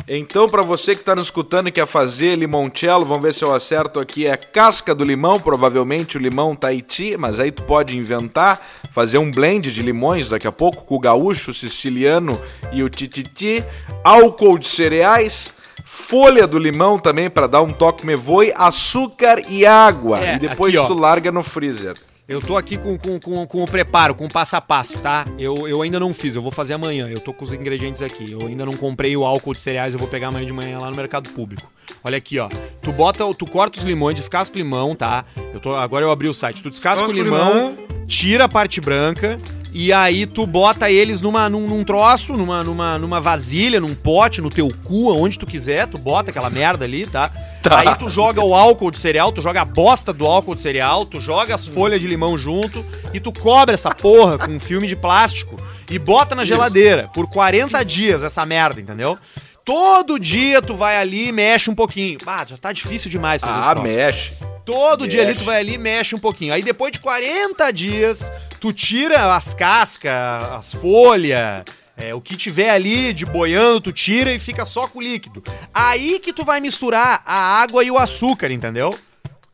Speaker 2: Então, pra você que tá nos escutando e quer fazer limoncello, vamos ver se eu acerto aqui. É casca do limão, provavelmente o limão Tahiti, mas aí tu pode inventar, fazer um blend de limões daqui a pouco com o gaúcho, o siciliano e o tititi. Álcool de cereais, folha do limão também pra dar um toque me voe, açúcar e água.
Speaker 1: É,
Speaker 2: e depois
Speaker 1: aqui, ó.
Speaker 2: tu larga no freezer.
Speaker 1: Eu tô aqui com, com, com, com o preparo, com o passo a passo, tá? Eu, eu ainda não fiz, eu vou fazer amanhã. Eu tô com os ingredientes aqui. Eu ainda não comprei o álcool de cereais, eu vou pegar amanhã de manhã lá no mercado público. Olha aqui, ó. Tu bota, tu corta os limões, descasca o limão, tá? Eu tô, agora eu abri o site. Tu descasca o
Speaker 2: Descasca o
Speaker 1: limão,
Speaker 2: limão.
Speaker 1: tira a parte branca e aí tu bota eles numa, num, num troço, numa, numa, numa vasilha, num pote, no teu cu, aonde tu quiser. Tu bota aquela merda ali, tá?
Speaker 2: Tá.
Speaker 1: Aí tu joga o álcool de cereal, tu joga a bosta do álcool de cereal, tu joga as folhas de limão junto e tu cobre essa porra com um filme de plástico e bota na geladeira por 40 dias essa merda, entendeu? Todo dia tu vai ali e mexe um pouquinho. Ah, já tá difícil demais fazer
Speaker 2: Ah,
Speaker 1: esse troço.
Speaker 2: mexe.
Speaker 1: Todo dia ali
Speaker 2: Mexe.
Speaker 1: tu vai ali e mexe um pouquinho. Aí depois de 40 dias, tu tira as cascas, as folhas, é, o que tiver ali de boiando, tu tira e fica só com o líquido. Aí que tu vai misturar a água e o açúcar, entendeu?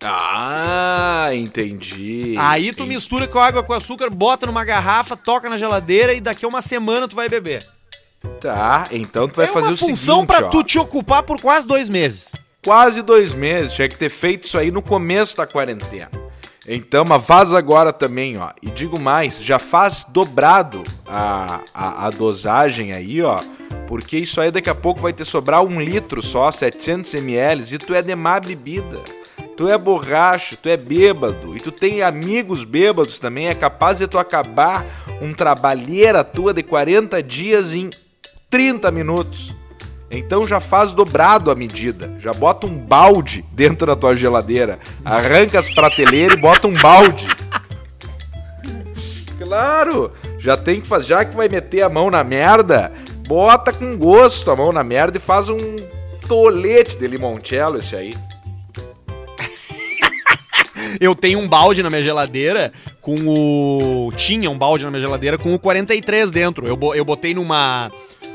Speaker 2: Ah, entendi.
Speaker 1: Aí tu
Speaker 2: Entendi.
Speaker 1: mistura com água com açúcar, bota numa garrafa, toca na geladeira e daqui a uma semana tu vai beber.
Speaker 2: Tá, então tu vai
Speaker 1: é
Speaker 2: fazer
Speaker 1: uma
Speaker 2: o
Speaker 1: função
Speaker 2: seguinte,
Speaker 1: pra
Speaker 2: ó.
Speaker 1: tu te ocupar por quase dois meses.
Speaker 2: Quase dois meses, tinha que ter feito isso aí no começo da quarentena. Então, mas vaza agora também, ó. E digo mais, já faz dobrado a, a, a dosagem aí, ó. Porque isso aí daqui a pouco vai ter sobrar um litro só, 700 ml, e tu é de má bebida. Tu é borracho, tu é bêbado, e tu tem amigos bêbados também, é capaz de tu acabar um trabalheira tua de 40 dias em 30 minutos. Então já faz dobrado a medida. Já bota um balde dentro da tua geladeira. Arranca as prateleiras e bota um balde. Claro! Já tem que fazer. Já que vai meter a mão na merda, bota com gosto a mão na merda e faz um tolete de limoncello esse aí.
Speaker 1: Eu tenho um balde na minha geladeira com o. Tinha um balde na minha geladeira com o 43 dentro. Eu, eu botei numa.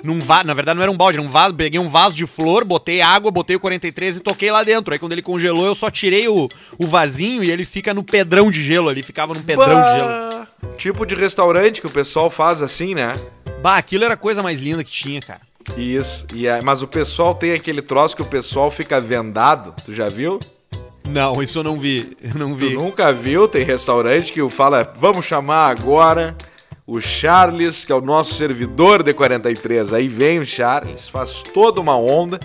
Speaker 1: Num va... Na verdade, não era um balde, era um vaso. Peguei um vaso de flor, botei água, botei o 43 e toquei lá dentro. Aí quando ele congelou, eu só tirei o, o vasinho e ele fica no pedrão de gelo ali. Ficava num pedrão de gelo.
Speaker 2: Bah, Tipo de restaurante que o pessoal faz assim, né?
Speaker 1: Bah, aquilo era a coisa mais linda que tinha, cara.
Speaker 2: Isso. E, é- mas o pessoal tem aquele troço que o pessoal fica vendado. Tu já viu?
Speaker 1: Não, isso eu não vi. Eu não
Speaker 2: Tu
Speaker 1: vi.
Speaker 2: nunca viu? Tem restaurante que fala, vamos chamar agora o Charles, que é o nosso servidor de 43. Aí vem o Charles, faz toda uma onda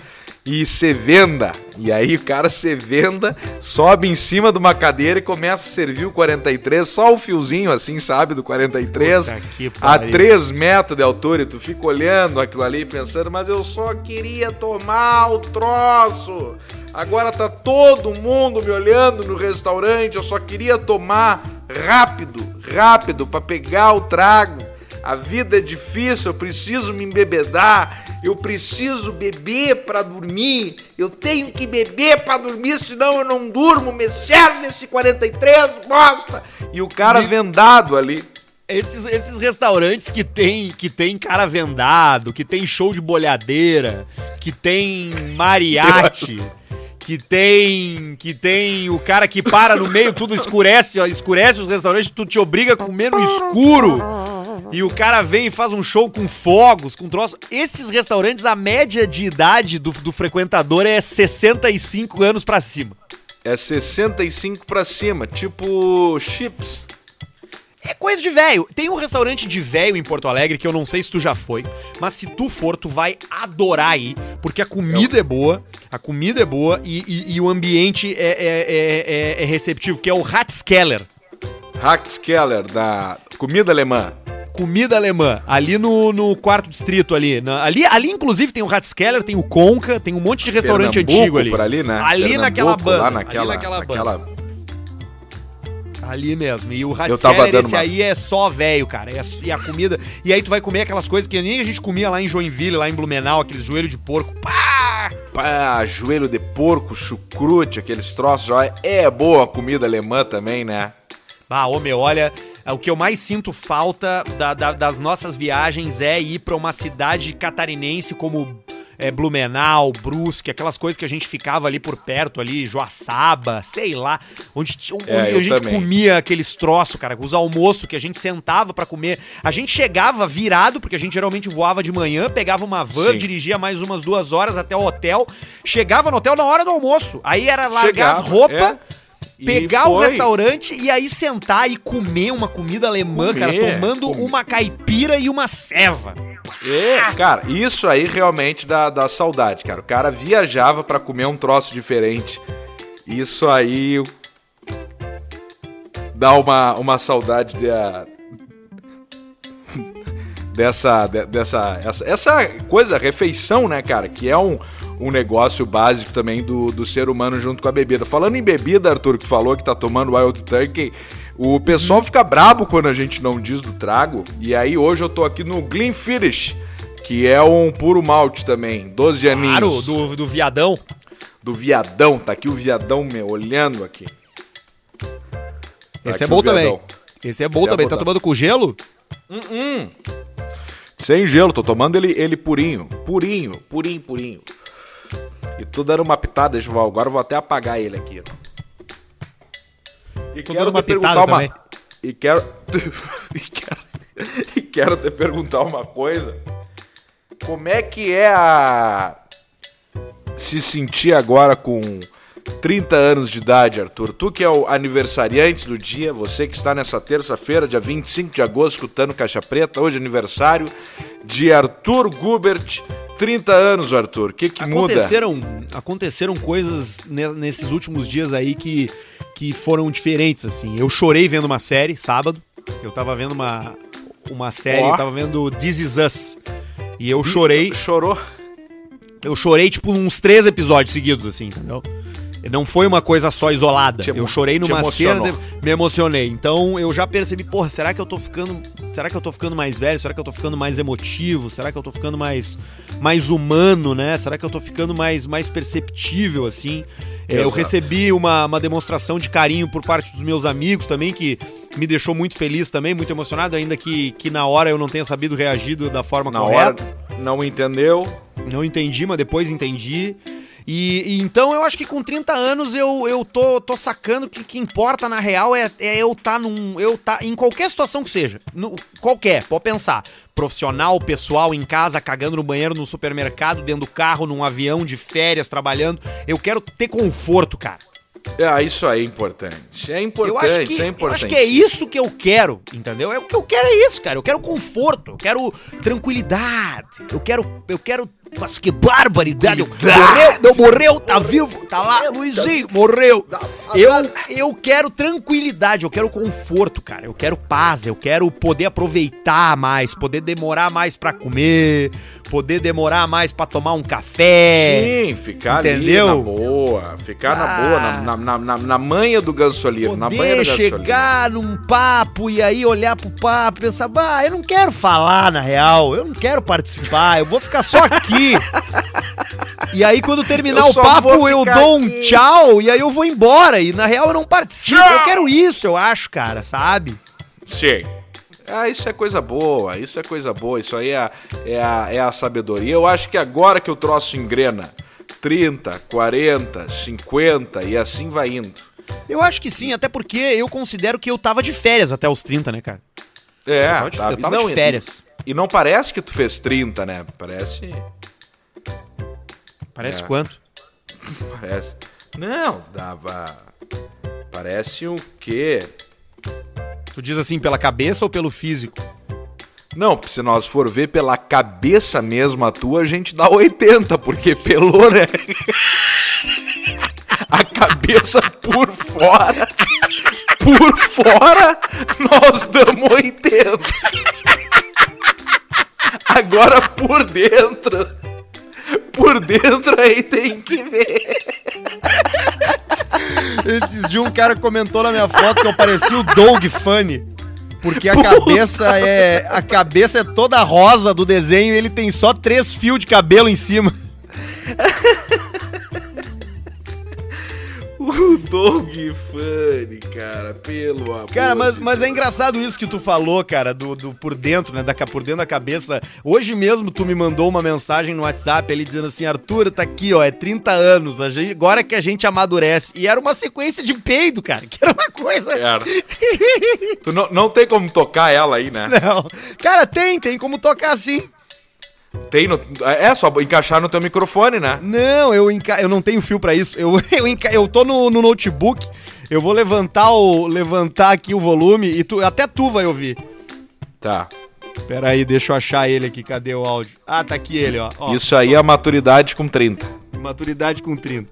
Speaker 2: e se venda. E aí o cara se venda, sobe em cima de uma cadeira e começa a servir o 43, só o fiozinho assim, sabe, do 43,
Speaker 1: Puta que
Speaker 2: a
Speaker 1: pariu.
Speaker 2: 3 metros de altura. E tu fica olhando aquilo ali pensando, mas eu só queria tomar o troço. Agora tá todo mundo me olhando no restaurante, eu só queria tomar rápido, rápido para pegar o trago. A vida é difícil, eu preciso me embebedar, eu preciso beber para dormir, eu tenho que beber para dormir, senão eu não durmo, me serve nesse 43, bosta! E o cara vendado ali.
Speaker 1: Esses, esses restaurantes que tem, que tem cara vendado, que tem show de bolhadeira, que tem mariachi, que tem que tem o cara que para no meio, tudo escurece, ó, escurece os restaurantes, tu te obriga a comer no escuro. E o cara vem e faz um show com fogos, com troço. Esses restaurantes, a média de idade do, do frequentador é 65 anos pra cima.
Speaker 2: É 65 pra cima, tipo chips.
Speaker 1: É coisa de velho. Tem um restaurante de velho em Porto Alegre que eu não sei se tu já foi, mas se tu for, tu vai adorar ir, porque a comida é boa, a comida é boa e, e- e o ambiente é, é- é- é- é receptivo, que é o Ratskeller.
Speaker 2: Hackskeller, da comida alemã.
Speaker 1: Comida alemã, ali no, no quarto distrito ali, na- ali. Ali, inclusive, tem o Ratskeller, tem o Conca, tem um monte de restaurante
Speaker 2: Pernambuco,
Speaker 1: antigo ali.
Speaker 2: Por ali, né?
Speaker 1: Ali naquela banda.
Speaker 2: Lá naquela,
Speaker 1: ali naquela banda.
Speaker 2: naquela-
Speaker 1: Ali mesmo. E o Ratskeller, esse
Speaker 2: uma-
Speaker 1: aí é só velho, cara. É- e a comida. E aí tu vai comer aquelas coisas que nem a gente comia lá em Joinville, lá em Blumenau, aqueles joelhos de porco. Pá!
Speaker 2: Pá, joelho de porco, chucrute, aqueles troços. É boa a comida alemã também, né?
Speaker 1: Ah, meu, olha, o que eu mais sinto falta da- da- das nossas viagens é ir pra uma cidade catarinense como é, Blumenau, Brusque, aquelas coisas que a gente ficava ali por perto, ali, Joaçaba, sei lá, onde, onde
Speaker 2: É,
Speaker 1: a gente
Speaker 2: também.
Speaker 1: comia aqueles troços, cara, os almoços que a gente sentava pra comer. A gente chegava virado, porque a gente geralmente voava de manhã, pegava uma van,
Speaker 2: Sim.
Speaker 1: dirigia mais umas duas horas até o hotel, chegava no hotel na hora do almoço. Aí era largar as
Speaker 2: Chegava,
Speaker 1: roupas.
Speaker 2: é. E
Speaker 1: Pegar o
Speaker 2: foi.
Speaker 1: restaurante e aí sentar e comer uma comida alemã,
Speaker 2: Comer,
Speaker 1: cara, tomando
Speaker 2: comer.
Speaker 1: uma caipira e uma ceva.
Speaker 2: É, cara, isso aí realmente dá, dá saudade, cara. O cara viajava pra comer um troço diferente. Isso aí dá uma, uma saudade de, dessa, de- dessa essa, essa coisa, refeição, né, cara? Que é um, um negócio básico também do, do ser humano junto com a bebida. Falando em bebida, Arthur, que falou que tá tomando Wild Turkey, o pessoal
Speaker 1: Uhum.
Speaker 2: fica brabo quando a gente não diz do trago. E aí hoje eu tô aqui no Glenfiddich, que é um puro malte também, 12 aninhos.
Speaker 1: Claro, do, do viadão.
Speaker 2: do viadão, tá aqui o viadão me olhando aqui. Tá
Speaker 1: Esse é
Speaker 2: aqui
Speaker 1: bom
Speaker 2: o
Speaker 1: também. Esse é bom
Speaker 2: Já
Speaker 1: também. Tá tomando com gelo?
Speaker 2: Sem gelo, tô tomando ele, ele purinho. Purinho, purinho, purinho. E tu dando uma pitada, João. Agora eu vou até apagar ele aqui. E
Speaker 1: Tô dando uma pitada também.
Speaker 2: E quero... e quero... e quero te perguntar uma coisa. Como é que é a... Se sentir agora com 30 anos de idade, Arthur? Tu que é o aniversariante do dia, você que está nessa terça-feira, dia 25 de agosto, escutando Caixa Preta, hoje é aniversário de Arthur Gubert. 30 anos, Arthur. O que que muda?
Speaker 1: Aconteceram, aconteceram coisas ne- nesses últimos dias aí que, que foram diferentes, assim. Eu chorei vendo uma série, sábado. Eu tava vendo uma, uma série,
Speaker 2: Ó.
Speaker 1: eu tava vendo This Is Us. E eu chorei,
Speaker 2: Chorou?
Speaker 1: eu chorei, tipo, uns três episódios seguidos, assim, entendeu? Não foi uma coisa só isolada.
Speaker 2: Te
Speaker 1: eu chorei numa cena, me emocionei. Então eu já percebi, porra, será que eu tô ficando. Será que eu tô ficando mais velho? Será que eu tô ficando mais emotivo? Será que eu tô ficando mais, mais humano, né? Será que eu tô ficando mais, mais perceptível, assim? É, eu recebi uma, uma demonstração de carinho por parte dos meus amigos também, que me deixou muito feliz também, muito emocionado, ainda que, que na hora eu não tenha sabido reagir da forma
Speaker 2: Na
Speaker 1: correta.
Speaker 2: hora não entendeu.
Speaker 1: Não entendi, mas depois entendi. E, e então eu acho que com 30 anos eu, eu tô, tô sacando que o que importa na real é, é eu tá num. Eu tá em qualquer situação que seja. No, qualquer, pode pensar. Profissional, pessoal, em casa, cagando no banheiro, no supermercado, dentro do carro, num avião de férias, trabalhando. Eu quero ter conforto, cara.
Speaker 2: É, isso aí é importante. É importante,
Speaker 1: Eu acho, que,
Speaker 2: é
Speaker 1: eu
Speaker 2: importante.
Speaker 1: acho que é isso que eu quero, entendeu? É o que eu quero é isso, cara. Eu quero conforto, eu quero tranquilidade, eu quero, eu quero Mas que barbaridade! Morreu, não morreu, tá vivo, tá lá, Luizinho, morreu. Eu, eu quero tranquilidade, eu quero conforto, cara. Eu quero paz, eu quero poder aproveitar mais, poder demorar mais pra comer, poder demorar mais pra tomar um café.
Speaker 2: Sim, ficar
Speaker 1: entendeu?
Speaker 2: ali na boa. Ficar na
Speaker 1: Ah.
Speaker 2: boa, na, na, na, na, na manha do gansolino. Na manha
Speaker 1: Poder
Speaker 2: do gansolino.
Speaker 1: chegar num papo e aí olhar pro papo e pensar, bah, eu não quero falar na real, eu não quero participar, eu vou ficar só aqui. E aí quando terminar
Speaker 2: Eu
Speaker 1: o papo eu dou um
Speaker 2: aqui.
Speaker 1: tchau e aí eu vou embora. E na real eu não participo,
Speaker 2: Tchau.
Speaker 1: eu quero isso, eu acho, cara, sabe?
Speaker 2: Sim. Ah, isso é coisa boa, isso é coisa boa, isso aí é, a- é, a, é a sabedoria. Eu acho que agora que o troço engrena 30, 40, 50 e assim vai indo.
Speaker 1: Eu acho que sim, até porque eu considero que eu tava de férias até os 30, né, cara?
Speaker 2: É,
Speaker 1: Eu tava de, eu tava
Speaker 2: não,
Speaker 1: de
Speaker 2: e-
Speaker 1: férias.
Speaker 2: E não parece que tu fez 30, né? Parece.
Speaker 1: Parece
Speaker 2: É.
Speaker 1: quanto?
Speaker 2: Parece. Não, dava. Parece o quê?
Speaker 1: Tu diz assim, pela cabeça ou pelo físico?
Speaker 2: Não, se nós for ver pela cabeça mesmo a tua, a gente dá 80, porque pelou, né? A cabeça por fora. Por fora, nós damos 80. Agora por dentro. Por dentro aí tem que ver.
Speaker 1: Esses dias um cara comentou na minha foto que eu parecia o Doug Funny. Porque a cabeça é. A cabeça é toda rosa do desenho e ele tem só três fios de cabelo em cima.
Speaker 2: O Doug Funny, cara, pelo amor.
Speaker 1: Cara, mas,
Speaker 2: de
Speaker 1: mas é engraçado isso que tu falou, cara, do, do por dentro, né? Da, por dentro da cabeça. Hoje mesmo tu me mandou uma mensagem no WhatsApp ali dizendo assim: Arthur, tá aqui, ó, é 30 anos, a gente, agora que a gente amadurece. E era uma sequência de peido, cara, que era uma coisa.
Speaker 2: Cara, tu não, não tem como tocar ela aí, né?
Speaker 1: Não. Cara, tem, tem como tocar assim.
Speaker 2: Tem no, é só encaixar no teu microfone, né?
Speaker 1: Não, eu, enca... eu não tenho fio pra isso. Eu, eu, enca... eu tô no, no notebook, eu vou levantar o levantar aqui o volume e tu, até tu vai ouvir.
Speaker 2: Tá.
Speaker 1: Pera aí, deixa eu achar ele aqui. Cadê o áudio? Ah, tá aqui ele, ó. ó
Speaker 2: Isso aí é a maturidade com 30.
Speaker 1: Maturidade com 30.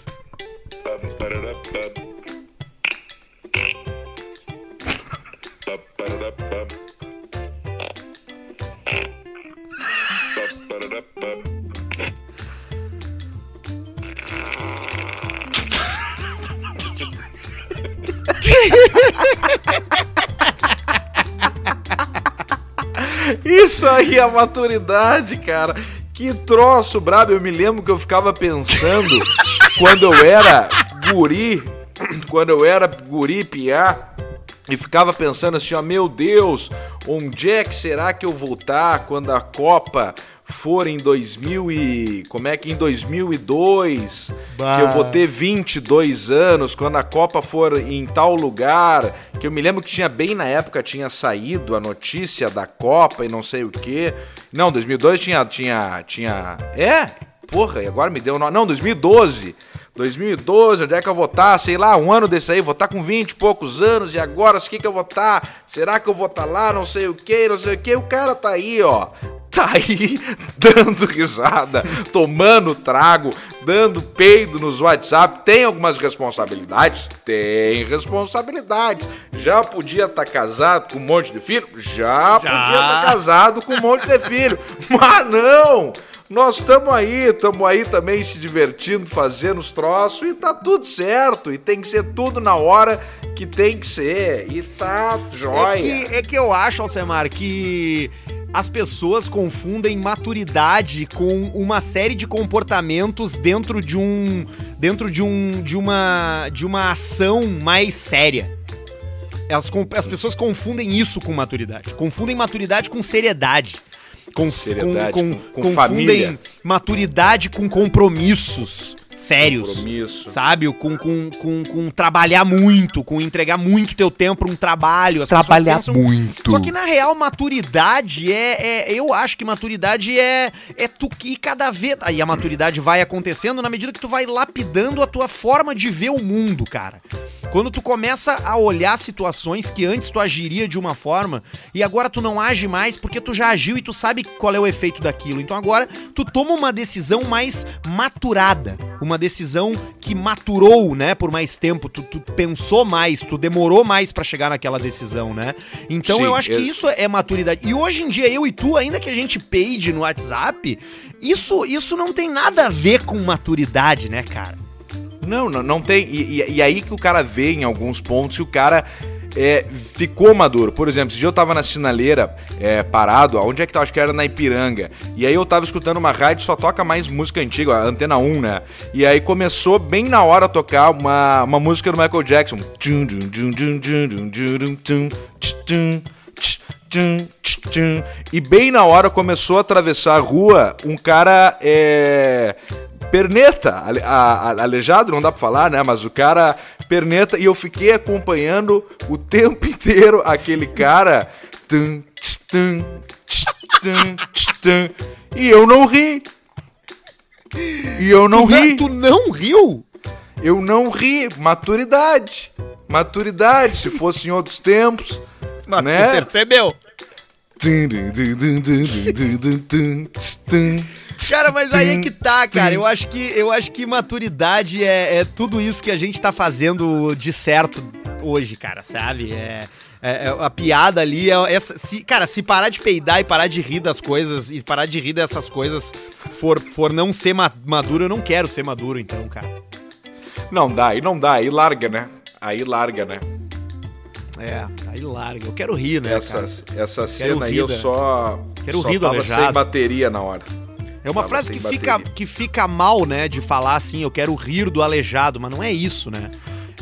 Speaker 2: Isso aí é a maturidade, cara. Que troço brabo. Eu me lembro que eu ficava pensando quando eu era guri, quando eu era guri piá, e ficava pensando assim, ó, meu Deus, onde é que será que eu vou estar quando a Copa for em 2000 e como é que em 2002,
Speaker 1: Bah.
Speaker 2: que eu vou ter 22 anos, quando a Copa for em tal lugar, que eu me lembro que tinha bem na época tinha saído a notícia da Copa e não sei o que. Não, 2002 tinha tinha tinha é, porra, e agora me deu não, 2012. 2012, onde é que eu vou estar? Sei lá, um ano desse aí, vou estar com 20 e poucos anos, e agora, o que que eu vou estar? Será que eu vou estar lá, não sei o que, não sei o que? O cara tá aí, ó, tá aí, dando risada, tomando trago, dando peido nos WhatsApp. Tem algumas responsabilidades? Tem responsabilidades. Já podia estar casado com um monte de filho? Já, podia estar casado com um monte de filho. Mas não! Nós estamos aí, estamos aí também se divertindo, fazendo os troços e tá tudo certo. E tem que ser tudo na hora que tem que ser. E tá jóia.
Speaker 1: É que, é que eu acho, Alcemar, que as pessoas confundem maturidade com uma série de comportamentos dentro de um dentro de um de uma de uma ação mais séria. Elas, com- as pessoas confundem isso com maturidade. Confundem maturidade com seriedade. Conf-
Speaker 2: Seriedade
Speaker 1: com,
Speaker 2: com- com
Speaker 1: confundem
Speaker 2: família.
Speaker 1: maturidade com compromissos sérios.
Speaker 2: Compromisso.
Speaker 1: Sabe? Com, com, com, com trabalhar muito, com entregar muito teu tempo pra um trabalho. As pessoas pensam-
Speaker 3: muito.
Speaker 1: Só que na real, maturidade é, é- Eu acho que maturidade é, é tu que cada vez. Aí a maturidade vai acontecendo na medida que tu vai lapidando a tua forma de ver o mundo, cara. Quando tu começa a olhar situações que antes tu agiria de uma forma e agora tu não age mais porque tu já agiu e tu sabe qual é o efeito daquilo. Então agora tu toma uma decisão mais maturada, uma decisão que maturou, né, por mais tempo. Tu, tu pensou mais, tu demorou mais para chegar naquela decisão, né? Então
Speaker 2: Sim,
Speaker 1: eu acho que
Speaker 2: eu-
Speaker 1: isso é maturidade. E hoje em dia eu e tu, ainda que a gente peide no WhatsApp, isso isso não tem nada a ver com maturidade, né, cara?
Speaker 2: Não, não, não tem. E, e- e aí que o cara vê em alguns pontos se o cara é, ficou maduro. Por exemplo, esse dia eu tava na sinaleira é, parado, onde é que tá? Acho que era na Ipiranga. E aí eu tava escutando uma rádio só toca mais música antiga, a Antena 1, né? E aí começou bem na hora a tocar uma, uma música do Michael Jackson. Tchum, tchum. E bem na hora começou a atravessar a rua um cara é, perneta, ale- a- a- aleijado, não dá pra falar, né? Mas o cara perneta e eu fiquei acompanhando o tempo inteiro aquele cara. Tum, tch, tum, tch, tum, tch, tum. E eu não ri. E eu não
Speaker 1: tu,
Speaker 2: ri.
Speaker 1: tu não riu?
Speaker 2: Eu não ri. Maturidade. Maturidade. Se fosse em outros tempos.
Speaker 1: Mas
Speaker 2: né?
Speaker 1: percebeu? Cara, mas aí é que tá, cara. Eu acho que, eu acho que maturidade é, é tudo isso que a gente tá fazendo de certo hoje, cara, sabe? É, é- é- a piada ali é. Se, cara, se parar de peidar e parar de rir das coisas e parar de rir dessas coisas for, for não ser ma- maduro, eu não quero ser maduro, então, cara.
Speaker 2: Não dá, aí não dá, aí larga, né? Aí larga, né?
Speaker 1: É, aí larga. Eu quero rir, né,
Speaker 2: Essa, essa
Speaker 1: Quero
Speaker 2: cena aí
Speaker 1: rir
Speaker 2: eu só.
Speaker 1: Quero
Speaker 2: só
Speaker 1: rir do
Speaker 2: tava
Speaker 1: aleijado.
Speaker 2: sem bateria na hora.
Speaker 1: É uma
Speaker 2: Tava
Speaker 1: frase que fica, que fica mal, né, de falar assim, eu quero rir do aleijado, mas não é isso, né?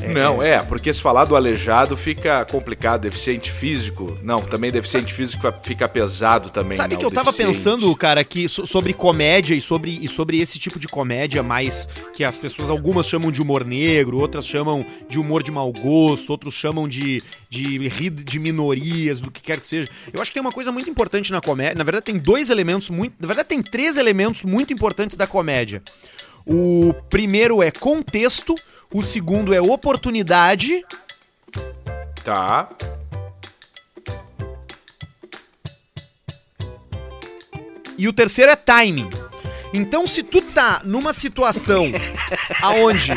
Speaker 2: Não, é, porque se falar do aleijado fica complicado, deficiente físico. Não, também deficiente físico fica pesado também.
Speaker 1: Sabe
Speaker 2: né,
Speaker 1: que eu tava pensando, cara, que so- sobre comédia e sobre, e sobre esse tipo de comédia mais que as pessoas, algumas chamam de humor negro, outras chamam de humor de mau gosto, outros chamam de, de rir de minorias, do que quer que seja. Eu acho que tem uma coisa muito importante na comédia. Na verdade, tem dois elementos muito. Na verdade, tem três elementos muito importantes da comédia. O primeiro é contexto, o segundo é oportunidade
Speaker 2: Tá.
Speaker 1: E o terceiro é timing. Então, se tu tá numa situação aonde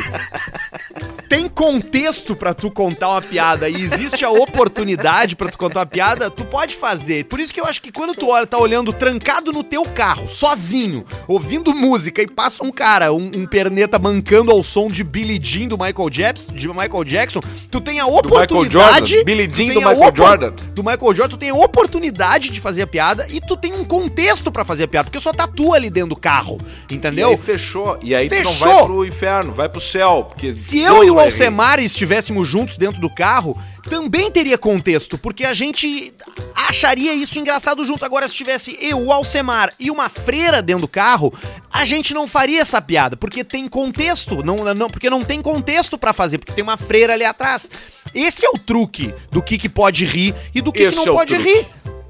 Speaker 1: tem contexto pra tu contar uma piada e existe a oportunidade pra tu contar uma piada, tu pode fazer. Por isso que eu acho que quando tu olha, tá olhando trancado no teu carro, sozinho, ouvindo música e passa um cara, um, um perneta mancando ao som de Billie Jean do Michael Jackson, de Michael Jackson, tu tem a oportunidade, tu
Speaker 2: Jean do Michael
Speaker 1: opor-
Speaker 2: Jordan.
Speaker 1: do Michael Jordan, tu tem a oportunidade de fazer a piada e tu tem um contexto pra fazer a piada, porque só tá tu ali dentro do carro,
Speaker 2: E
Speaker 1: entendeu?
Speaker 2: aí fechou. E aí tu não
Speaker 1: Fechou.
Speaker 2: vai pro inferno, vai pro céu. Porque
Speaker 1: Se eu e o Alcemar estivéssemos juntos dentro do carro, também teria contexto, porque a gente acharia isso engraçado juntos. Agora, se tivesse eu, o Alcemar e uma freira dentro do carro, a gente não faria essa piada, porque tem contexto, não, não, porque não tem contexto pra fazer, porque tem uma freira ali atrás. Esse é o truque do que, que pode rir e do que, que não
Speaker 2: é
Speaker 1: pode
Speaker 2: truque.
Speaker 1: rir.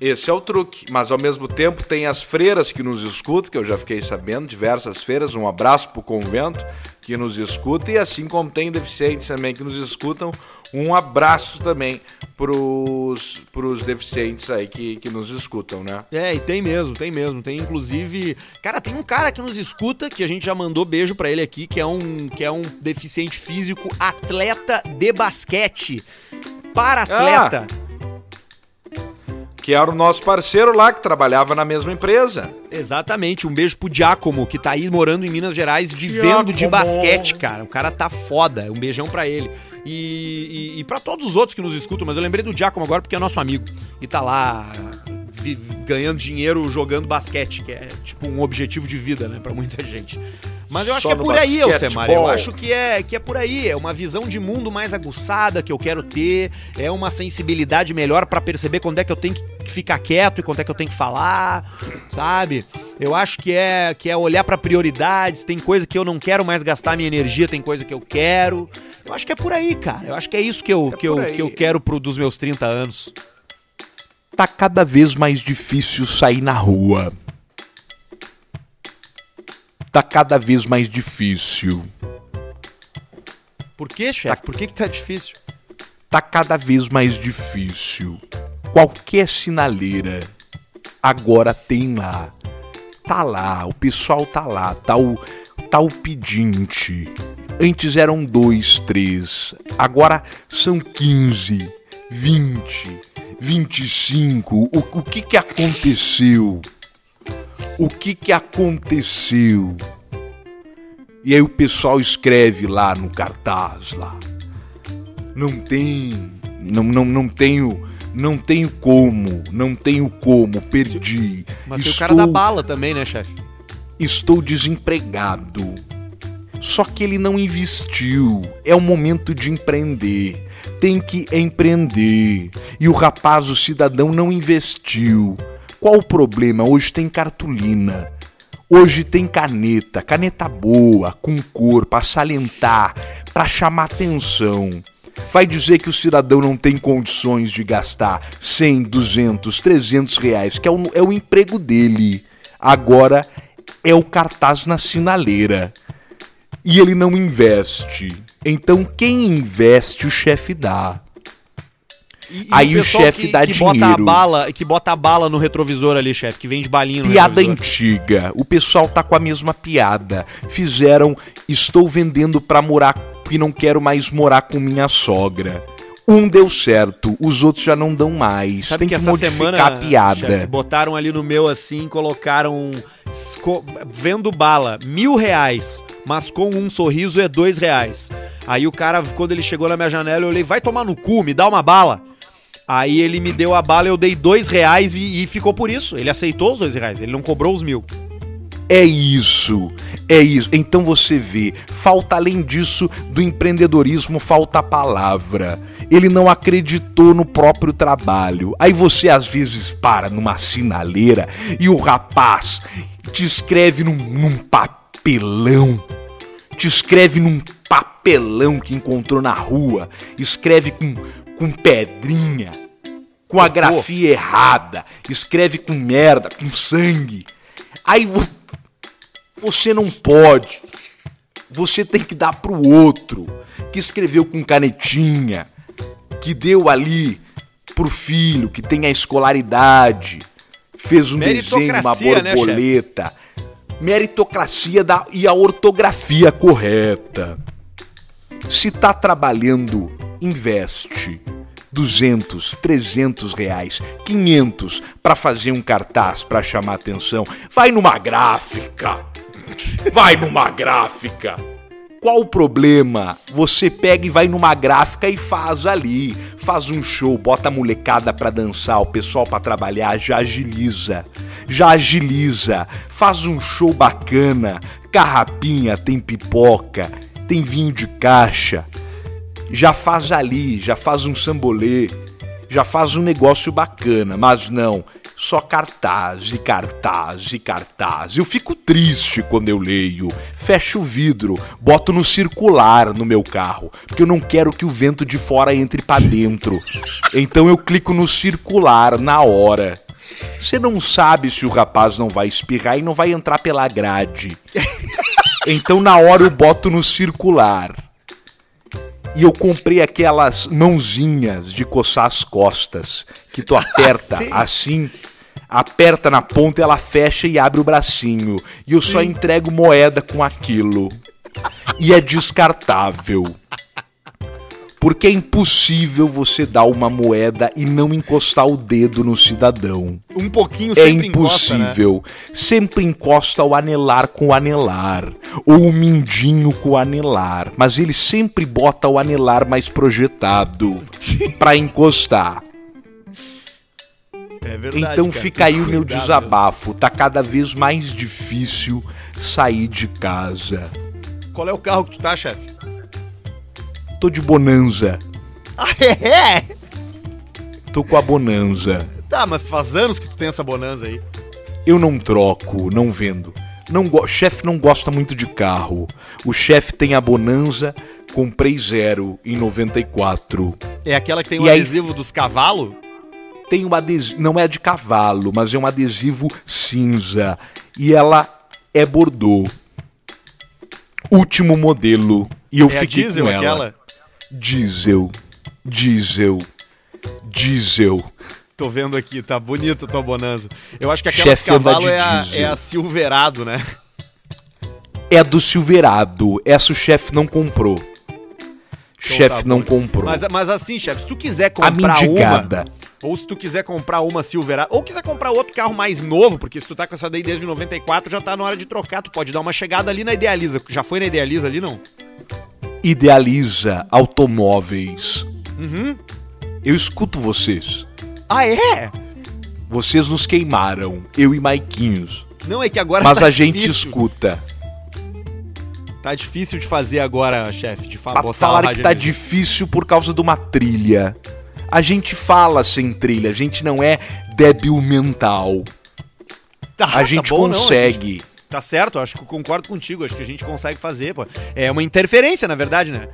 Speaker 2: Esse é o truque. Mas ao mesmo tempo tem as freiras que nos escutam, que eu já fiquei sabendo, diversas freiras. Um abraço pro convento que nos escuta. E assim como tem deficientes também que nos escutam, um abraço também pros, pros deficientes aí que, que nos escutam, né?
Speaker 1: É, e tem mesmo, tem mesmo. Tem inclusive. Cara, tem um cara que nos escuta, que a gente já mandou beijo pra ele aqui, que é um, que é um deficiente físico, atleta de basquete. Para atleta.
Speaker 2: Que era o nosso parceiro lá que trabalhava na mesma empresa.
Speaker 1: Exatamente, um beijo pro Giacomo, que tá aí morando em Minas Gerais, vivendo de
Speaker 2: Giacomo.
Speaker 1: basquete, cara. O cara tá foda. Um beijão pra ele. E, e, e para todos os outros que nos escutam, mas eu lembrei do Giacomo agora porque é nosso amigo. E tá lá ganhando dinheiro jogando basquete, que é tipo um objetivo de vida, né, pra muita gente. Mas eu acho
Speaker 2: Só
Speaker 1: que é por aí, Elcemar. Eu acho que é, que é por aí. É uma visão de mundo mais aguçada que eu quero ter. É uma sensibilidade melhor pra perceber quando é que eu tenho que ficar quieto e quando é que eu tenho que falar, sabe? Eu acho que é, que é olhar pra prioridades. Tem coisa que eu não quero mais gastar minha energia, tem coisa que eu quero. Eu acho que é por aí, cara. Eu acho que é isso que eu,
Speaker 2: É
Speaker 1: que eu,
Speaker 2: aí.
Speaker 1: que eu quero pro, dos meus 30 anos.
Speaker 2: Tá cada vez mais difícil sair na rua. Tá cada vez mais difícil.
Speaker 1: Por que, chefe? Por que, que tá difícil?
Speaker 2: Tá cada vez mais difícil. Qualquer sinaleira agora tem lá. Tá lá, o pessoal tá lá, tá o, tá o pedinte. Antes eram dois, três, agora são 15, 20, 25. O, o que que aconteceu? O que que aconteceu? E aí o pessoal escreve lá no cartaz lá. Não tem, não, não, não tenho, não tenho como, não tenho como, perdi.
Speaker 1: Mas tem o cara da bala também, né, chefe?
Speaker 2: Estou desempregado. Só que ele não investiu. É o momento de empreender. Tem que empreender. E o rapaz, o cidadão, não investiu. Qual o problema? Hoje tem cartolina. Hoje tem caneta, caneta boa, com cor, para salientar, para chamar atenção. Vai dizer que o cidadão não tem condições de gastar 100, 200, 300 reais, que é o, é o emprego dele. Agora é o cartaz na sinaleira. E ele não investe. Então quem investe, o chefe dá.
Speaker 1: E,
Speaker 2: Aí o chefe
Speaker 1: que,
Speaker 2: dá
Speaker 1: que Bota a
Speaker 2: dinheiro.
Speaker 1: bala, que bota a bala no retrovisor ali, chefe, que vende balinha no
Speaker 2: Piada
Speaker 1: retrovisor.
Speaker 2: antiga. O pessoal tá com a mesma piada. Fizeram estou vendendo pra morar e não quero mais morar com minha sogra. Um deu certo, os outros já não dão mais.
Speaker 1: Sabe
Speaker 2: Tem
Speaker 1: que,
Speaker 2: que,
Speaker 1: essa
Speaker 2: modificar
Speaker 1: semana,
Speaker 2: a piada.
Speaker 1: chefe, botaram ali no meu assim, colocaram vendo bala, mil reais, mas com um sorriso é dois reais. Aí o cara, quando ele chegou na minha janela, eu olhei, vai tomar no cu, me dá uma bala. Aí ele me deu a bala, eu dei dois reais e, e ficou por isso. Ele aceitou os dois reais, ele não cobrou os mil.
Speaker 2: É isso, é isso. Então você vê, falta além disso do empreendedorismo, falta a palavra. Ele não acreditou no próprio trabalho. Aí você às vezes para numa sinaleira e o rapaz te escreve num, num papelão. Te escreve num papelão que encontrou na rua. Escreve com, com pedrinha, com a grafia errada. Escreve com merda, com sangue. Aí vo- você não pode. Você tem que dar pro outro que escreveu com canetinha, que deu ali pro filho que tem a escolaridade, fez um desenho, uma
Speaker 1: né,
Speaker 2: borboleta. Meritocracia da, e a ortografia correta. Se tá trabalhando, investe. 200, 300 reais, 500 para fazer um cartaz para chamar atenção. Vai numa gráfica. Vai numa gráfica. Qual o problema? Você pega e vai numa gráfica e faz ali. Faz um show, bota a molecada pra dançar, o pessoal pra trabalhar, já agiliza. Já agiliza. Faz um show bacana. Carrapinha, tem pipoca, tem vinho de caixa. Já faz ali, já faz um sambolê, já faz um negócio bacana, mas não, só cartaz e cartaz e cartaz. Eu fico triste quando eu leio. Fecho o vidro, boto no circular no meu carro, porque eu não quero que o vento de fora entre pra dentro. Então eu clico no circular na hora. Você não sabe se o rapaz não vai espirrar e não vai entrar pela grade. Então na hora eu boto no circular. E eu comprei aquelas mãozinhas de coçar as costas, que tu aperta
Speaker 1: Sim.
Speaker 2: assim, aperta na ponta, ela fecha e abre o bracinho. E eu só entrego moeda com aquilo. E é descartável. Porque é impossível você dar uma moeda e não encostar o dedo no cidadão.
Speaker 1: Um pouquinho
Speaker 2: É
Speaker 1: sempre encosta, né?
Speaker 2: impossível. Sempre encosta o anelar com o anelar. Ou o mindinho com o anelar. Mas ele sempre bota o anelar mais projetado pra encostar.
Speaker 1: É verdade.
Speaker 2: então
Speaker 1: cara,
Speaker 2: fica aí o meu desabafo. Tá cada vez mais difícil sair de casa.
Speaker 1: mesmo. Qual é o carro que tu tá, chefe?
Speaker 2: Tô de bonanza.
Speaker 1: Ah, é?
Speaker 2: Tô com a bonanza.
Speaker 1: Tá, mas faz anos que tu tem essa bonança aí.
Speaker 2: Eu não troco, não vendo. Não o chefe não gosta muito de carro. O chefe tem a Bonanza, comprei zero em 94.
Speaker 1: É aquela que tem o
Speaker 2: aí-
Speaker 1: adesivo dos cavalos?
Speaker 2: Tem um adesivo, não é de cavalo, mas é um adesivo cinza. E ela é Bordeaux. último modelo e eu
Speaker 1: É a
Speaker 2: fiquei
Speaker 1: diesel
Speaker 2: com ela.
Speaker 1: aquela?
Speaker 2: Diesel, diesel, diesel.
Speaker 1: Tô vendo aqui, tá bonita a tua bonança. Eu acho que aquela
Speaker 2: Chefe
Speaker 1: de cavalo é a,
Speaker 2: diesel.
Speaker 1: é a Silverado, né?
Speaker 2: É a do Silverado. Essa o chefe não comprou. chefe
Speaker 1: tá
Speaker 2: não comprou.
Speaker 1: Mas, mas assim, chefe, se tu quiser comprar uma, ou se tu quiser comprar uma Silverado, ou quiser comprar outro carro mais novo, porque se tu tá com essa daí desde 94, já tá na hora de trocar, tu pode dar uma chegada ali na Idealiza. Já foi na Idealiza ali, não?
Speaker 2: Idealiza automóveis.
Speaker 1: Uhum.
Speaker 2: Eu escuto vocês.
Speaker 1: Ah, é?
Speaker 2: Vocês nos queimaram, eu e Maiquinhos.
Speaker 1: Não, é que agora
Speaker 2: Mas
Speaker 1: tá
Speaker 2: a gente
Speaker 1: difícil.
Speaker 2: escuta.
Speaker 1: Tá difícil de fazer agora, chefe, de fa botar
Speaker 2: falar que tá difícil por causa de uma trilha. A gente fala sem trilha, a gente não é débil mental.
Speaker 1: Tá,
Speaker 2: A
Speaker 1: tá
Speaker 2: gente
Speaker 1: bom, não,
Speaker 2: consegue.
Speaker 1: gente- Tá certo, acho que concordo contigo, acho que a gente consegue fazer, pô. É uma interferência, na verdade, né?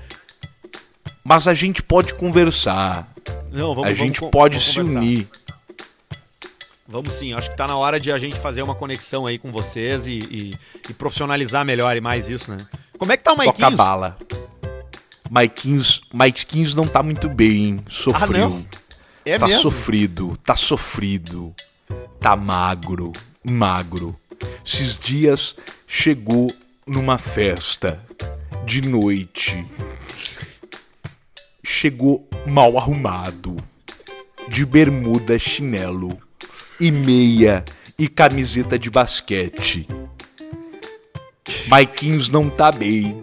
Speaker 2: Mas a gente pode conversar.
Speaker 1: Não, vamos
Speaker 2: a
Speaker 1: vamos
Speaker 2: gente
Speaker 1: con-
Speaker 2: pode
Speaker 1: vamos
Speaker 2: se
Speaker 1: conversar.
Speaker 2: unir.
Speaker 1: Vamos sim, acho que tá na hora de a gente fazer uma conexão aí com vocês e, e- e profissionalizar melhor e mais isso, né? Como é que tá o
Speaker 2: Toca a
Speaker 1: Maiquinhos?
Speaker 2: bala. Maiquinhos, Maiquinhos não tá muito bem. Sofreu.
Speaker 1: Ah? É
Speaker 2: tá
Speaker 1: mesmo?
Speaker 2: sofrido, tá sofrido. Tá magro, magro. Esses dias chegou numa festa de noite. Chegou mal arrumado, de bermuda, chinelo e meia e camiseta de basquete. Maiquinhos não tá bem.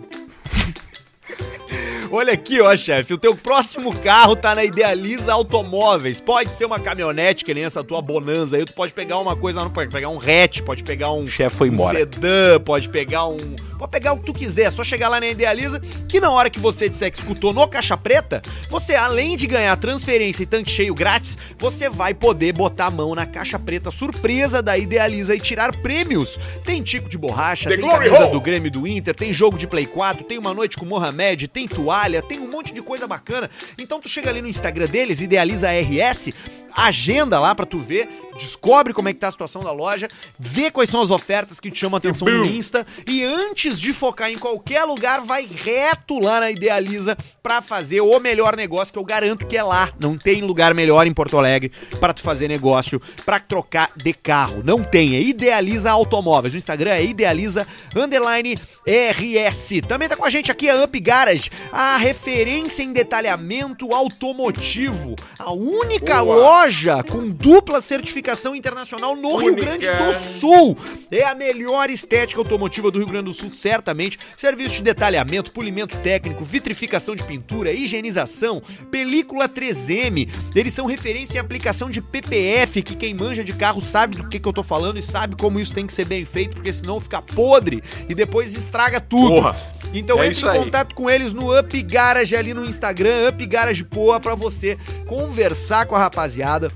Speaker 1: Olha aqui, ó, chefe. O teu próximo carro tá na Idealiza Automóveis. Pode ser uma caminhonete, que nem essa tua Bonanza aí. Tu pode pegar uma coisa, não pode pegar um hatch, pode pegar um,
Speaker 2: chefe foi
Speaker 1: um
Speaker 2: embora.
Speaker 1: sedã, pode pegar um. Pode pegar o que tu quiser. É só chegar lá na Idealiza, que na hora que você disser que escutou no Caixa Preta, você, além de ganhar transferência e tanque cheio grátis, você vai poder botar a mão na caixa preta surpresa da Idealiza e tirar prêmios. Tem tico de borracha,
Speaker 2: The
Speaker 1: tem
Speaker 2: Glory
Speaker 1: camisa
Speaker 2: Hole.
Speaker 1: do Grêmio e do Inter, tem jogo de Play 4, tem uma noite com Mohamed, tem toalha, tem um monte de coisa bacana. Então tu chega ali no Instagram deles, Idealiza RS, agenda lá pra tu ver, descobre como é que tá a situação da loja, vê quais são as ofertas que te chamam a atenção no Insta e antes de focar em qualquer lugar, vai reto lá na Idealiza pra fazer o melhor negócio que eu garanto que é lá. Não tem lugar melhor em Porto Alegre pra tu fazer negócio, pra trocar de carro. Não tem, é Idealiza Automóveis. O Instagram é Idealiza underline RS. Também tá com a gente aqui a Up Garage, a referência em detalhamento automotivo, a única
Speaker 2: Boa.
Speaker 1: loja com dupla certificação internacional no Rio. Grande do Sul. É a melhor estética automotiva do Rio Grande do Sul, certamente. Serviço de detalhamento, polimento técnico, vitrificação de pintura, higienização, película 3M. Eles são referência em aplicação de PPF, que quem manja de carro sabe do que, que eu tô falando e sabe como isso tem que ser bem feito, porque senão fica podre e depois estraga tudo.
Speaker 2: Porra.
Speaker 1: Então
Speaker 2: É
Speaker 1: entre em contato com eles no Up Garage ali no Instagram, Up Garage Poa, pra você conversar com a rapaziada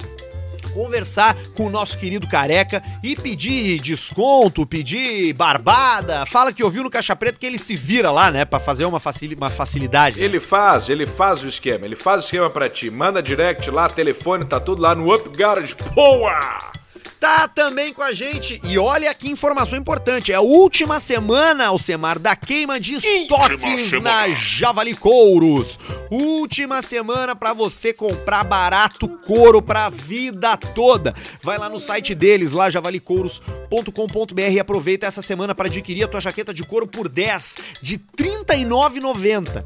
Speaker 1: conversar com o nosso querido careca e pedir desconto, pedir barbada. Fala que ouviu no Caixa Preta que ele se vira lá, né, Pra fazer uma, facili uma facilidade. né?
Speaker 2: Ele faz, ele faz o esquema, ele faz o esquema pra ti. Manda direct lá, telefone, tá tudo lá no Up Garage. Boa!
Speaker 1: Tá também com a gente. E olha que informação importante. É a última semana, Alcemar, da queima de estoques na Javali Couros. Última semana pra você comprar barato couro pra vida toda. Vai lá no site deles, lá javalicouros.com.br e aproveita essa semana pra adquirir a tua jaqueta de couro por 10 de R$ 39,90.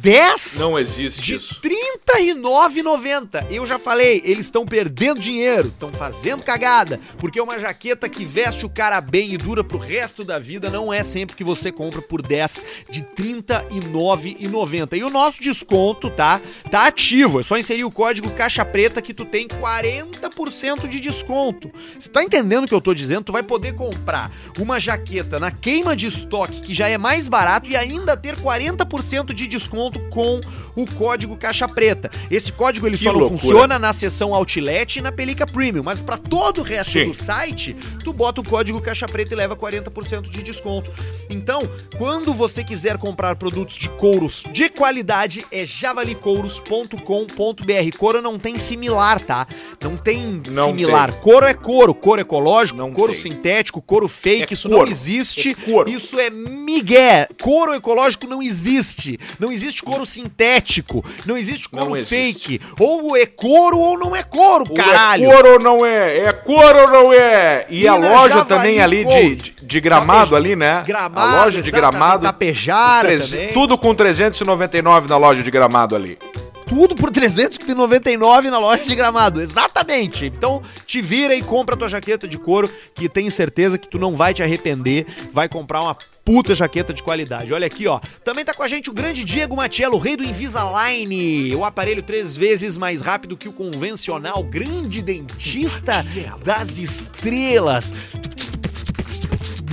Speaker 1: 10
Speaker 2: Não existe
Speaker 1: de
Speaker 2: isso.
Speaker 1: R$ 39,90. Eu já falei, eles estão perdendo dinheiro, estão fazendo cagada, porque uma jaqueta que veste o cara bem e dura pro resto da vida não é sempre que você compra por 10 de R$ 39,90. E o nosso desconto, tá? Tá ativo, é só inserir o código caixa preta que tu tem 40% de desconto. Você tá entendendo o que eu tô dizendo? Tu vai poder comprar uma jaqueta na queima de estoque que já é mais barato e ainda ter 40% de desconto com o código caixa preta. Esse código ele
Speaker 2: Que
Speaker 1: só não
Speaker 2: loucura.
Speaker 1: funciona na seção Outlet e na Pelica Premium, mas para todo o resto
Speaker 2: Sim.
Speaker 1: do site, tu bota o código caixa preta e leva 40% de desconto. Então, quando você quiser comprar produtos de couros de qualidade, é javalicouros.com.br. Couro não tem similar, tá? Não tem
Speaker 2: Não
Speaker 1: similar. Couro é couro, couro ecológico,
Speaker 2: Não
Speaker 1: couro
Speaker 2: tem.
Speaker 1: sintético, couro fake,
Speaker 2: É
Speaker 1: isso
Speaker 2: couro.
Speaker 1: não existe.
Speaker 2: É.
Speaker 1: Isso é migué. Couro ecológico não existe. Não existe couro sintético. Não existe couro
Speaker 2: Não existe.
Speaker 1: fake. Ou é couro ou não é couro,
Speaker 2: Ou
Speaker 1: caralho.
Speaker 2: É couro ou não é? É couro ou não é? E a
Speaker 1: Minas
Speaker 2: loja
Speaker 1: Javali
Speaker 2: também ali de, de, de gramado
Speaker 1: Tapeja-
Speaker 2: ali, né?
Speaker 1: Gramado,
Speaker 2: a loja de gramado.
Speaker 1: Tapejara
Speaker 2: treze-
Speaker 1: também.
Speaker 2: Tudo com 399 na loja de gramado ali.
Speaker 1: Tudo por 399 na loja de gramado. Exatamente. Então, te vira e compra tua jaqueta de couro, que tenho certeza que tu não vai te arrepender. Vai comprar uma puta jaqueta de qualidade. Olha aqui, ó. Também tá com a gente o grande Diego Matiello, o rei do Invisalign. O aparelho três vezes mais rápido que o convencional. Grande dentista das estrelas.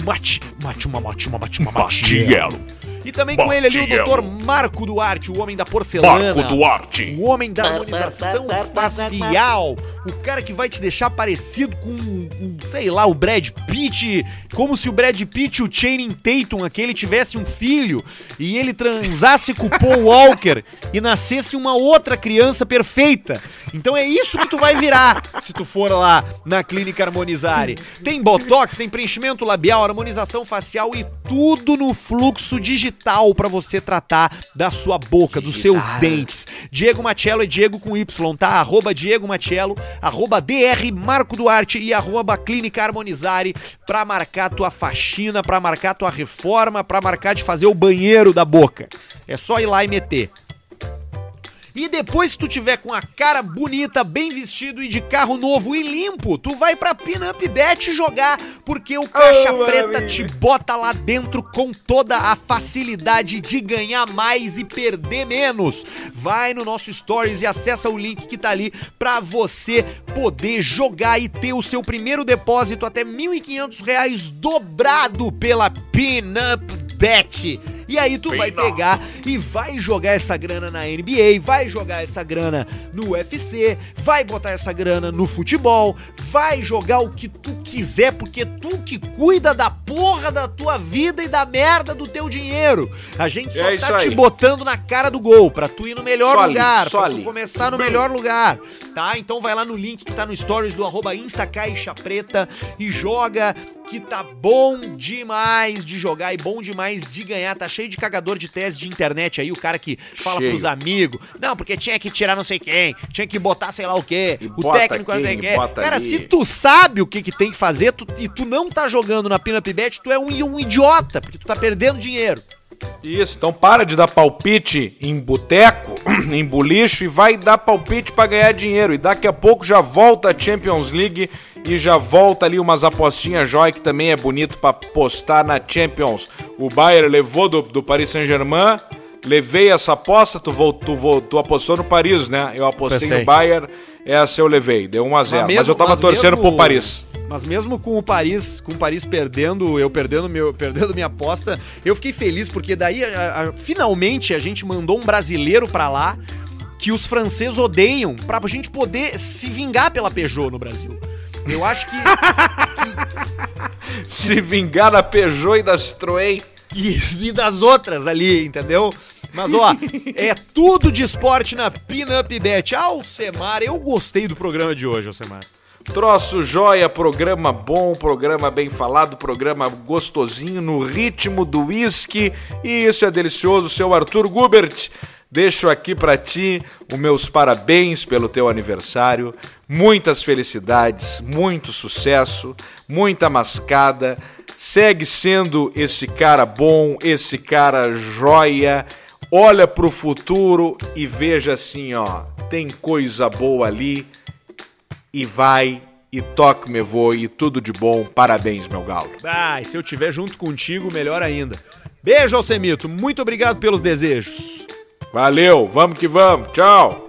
Speaker 1: Mate, mate, uma mate, uma mate, uma mate. E também com ele ali o doutor Marco Duarte, o homem da porcelana.
Speaker 3: Marco Duarte.
Speaker 1: O homem da harmonização facial. O cara que vai te deixar parecido com, com, sei lá, o Brad Pitt. Como se o Brad Pitt e o Channing Tatum, aquele, tivesse um filho e ele transasse com o Paul Walker e nascesse uma outra criança perfeita. Então é isso que tu vai virar se tu for lá na Clínica Harmonizare. Tem botox, tem preenchimento labial, harmonização facial e tudo no fluxo digital pra você tratar da sua boca, dos seus dentes. Diego Machello é Diego com Y, tá? Arroba Diego Machello, arroba DR Marco Duarte e arroba Clínica Harmonizare pra marcar tua faxina, pra marcar tua reforma, pra marcar de fazer o banheiro da boca. É só ir lá e meter. E depois que tu tiver com a cara bonita, bem vestido e de carro novo e limpo, tu vai pra Pinup Bet jogar, porque o Caixa
Speaker 2: Oh,
Speaker 1: Preta
Speaker 2: maravilha.
Speaker 1: te bota lá dentro com toda a facilidade de ganhar mais e perder menos. Vai no nosso Stories e acessa o link que tá ali pra você poder jogar e ter o seu primeiro depósito até 1.500 reais dobrado pela Pinup Bet. E aí tu vai pegar e vai jogar essa grana na NBA, vai jogar essa grana no UFC, vai botar essa grana no futebol, vai jogar o que tu quiser, porque tu que cuida da porra da tua vida e da merda do teu dinheiro. A gente só
Speaker 2: É
Speaker 1: tá te
Speaker 2: aí.
Speaker 1: botando na cara do gol, pra tu ir no melhor
Speaker 2: Só ali,
Speaker 1: lugar,
Speaker 2: só
Speaker 1: pra tu
Speaker 2: ali.
Speaker 1: começar no melhor lugar, tá? Então vai lá no link que tá no stories do arroba Insta Caixa Preta e joga que tá bom demais de jogar e bom demais de ganhar. Tá cheio de cagador de tese de internet aí, o cara que fala
Speaker 2: Cheio.
Speaker 1: pros amigos. Não, porque tinha que tirar não sei quem, tinha que botar sei lá o quê.
Speaker 2: E
Speaker 1: o técnico não sei quem. Cara,
Speaker 2: ali.
Speaker 1: se tu sabe o que, que tem que fazer tu- e tu não tá jogando na Pinup Bet, tu é um, um idiota, porque tu tá perdendo dinheiro.
Speaker 2: Isso, então para de dar palpite em boteco, em bulicho e vai dar palpite pra ganhar dinheiro. E daqui a pouco já volta a Champions League e já volta ali umas apostinhas jóia que também é bonito pra postar na Champions. O Bayern levou do, do Paris Saint-Germain, levei essa aposta, tu, tu, vol- tu apostou no Paris, né? Eu
Speaker 1: apostei
Speaker 2: no Bayern, essa eu levei, deu 1 a 0 mas,
Speaker 1: mesmo-
Speaker 2: eu tava
Speaker 1: mas
Speaker 2: torcendo
Speaker 1: mesmo-
Speaker 2: pro Paris.
Speaker 1: Mas mesmo com o Paris, com o Paris perdendo, eu perdendo meu, perdendo minha aposta, eu fiquei feliz porque daí a- a- finalmente a gente mandou um brasileiro pra lá que os franceses odeiam pra gente poder se vingar pela Peugeot no Brasil. Eu acho que
Speaker 2: Se vingar da Peugeot e da Citroën.
Speaker 1: e, e das outras ali, entendeu? Mas ó, é tudo de esporte na Pinup Bet. Alcemar, eu gostei do programa de hoje, Alcemar.
Speaker 2: Troço joia, programa bom, programa bem falado, programa gostosinho, no ritmo do whisky. E isso é delicioso, seu Arthur Gubert. Deixo aqui pra ti os meus parabéns pelo teu aniversário. Muitas felicidades, muito sucesso, muita mascada. Segue sendo esse cara bom, esse cara joia. Olha pro futuro e veja assim, ó, tem coisa boa ali e vai e toque me voe e tudo de bom. Parabéns, meu galo.
Speaker 1: Ah, e se eu tiver junto contigo, melhor ainda. Beijo, Alcemito. Muito obrigado pelos desejos.
Speaker 2: Valeu, vamos que vamos. Tchau.